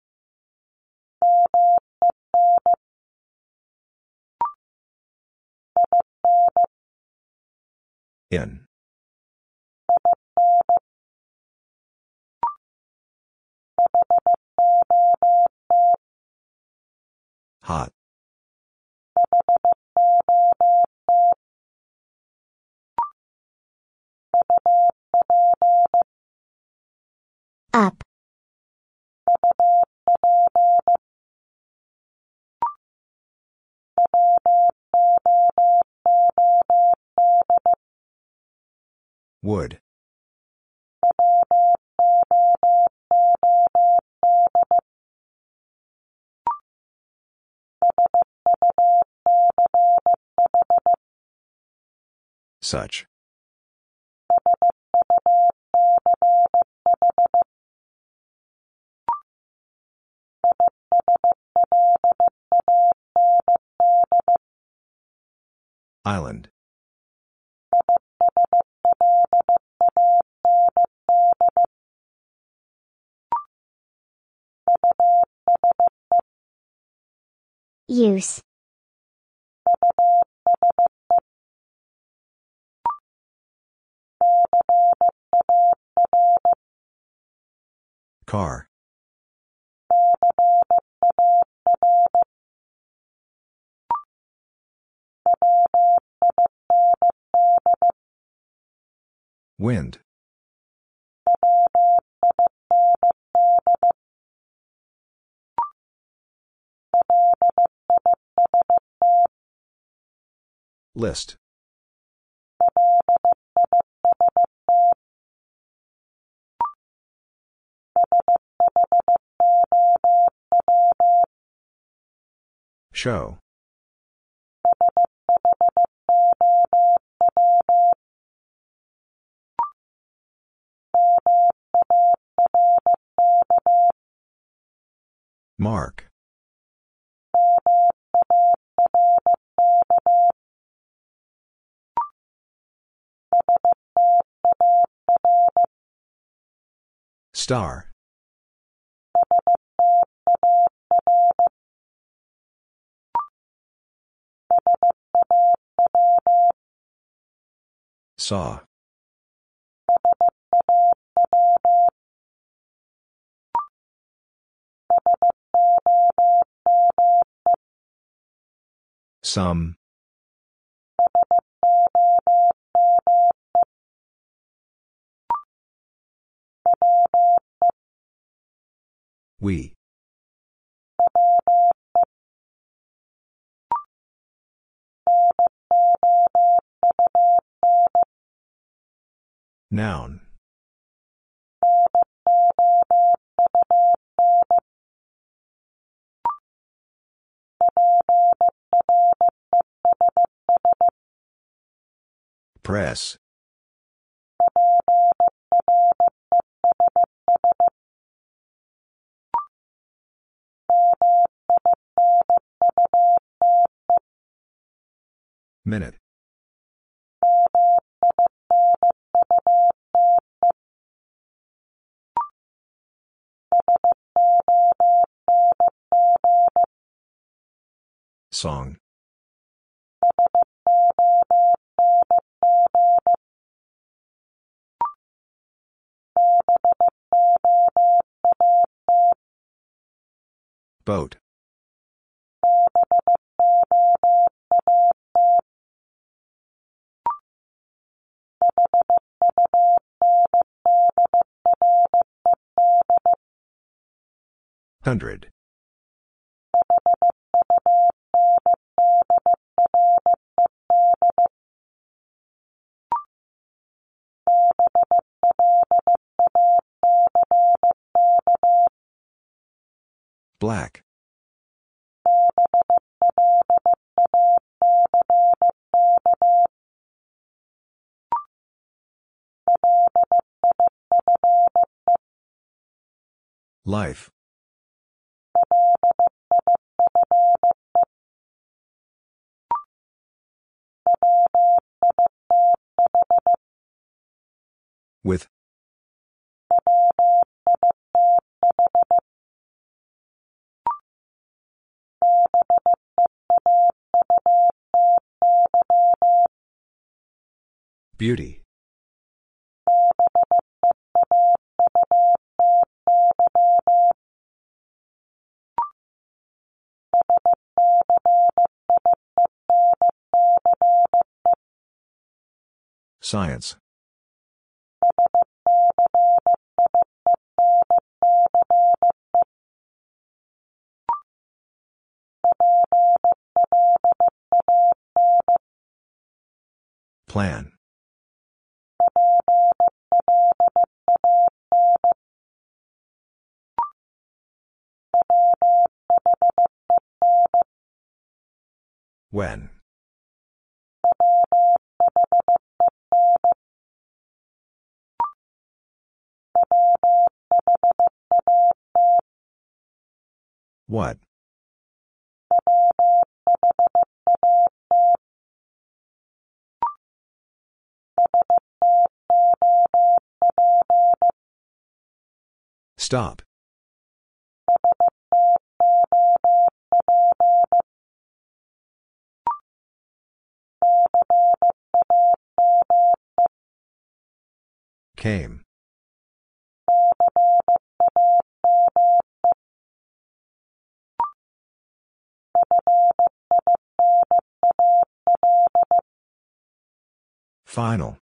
In. Hot. Up. Wood. Such. Island. Use. Car. Wind. List. Show. Mark. Star. Saw. Some. We. Noun. Press. Minute. Song. Boat. Hundred. Black. Life. With. Beauty. Science. Plan. When. What? Stop. Came. Final.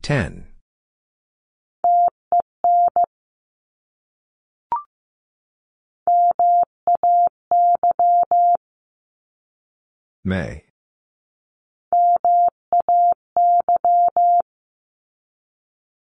Ten. May.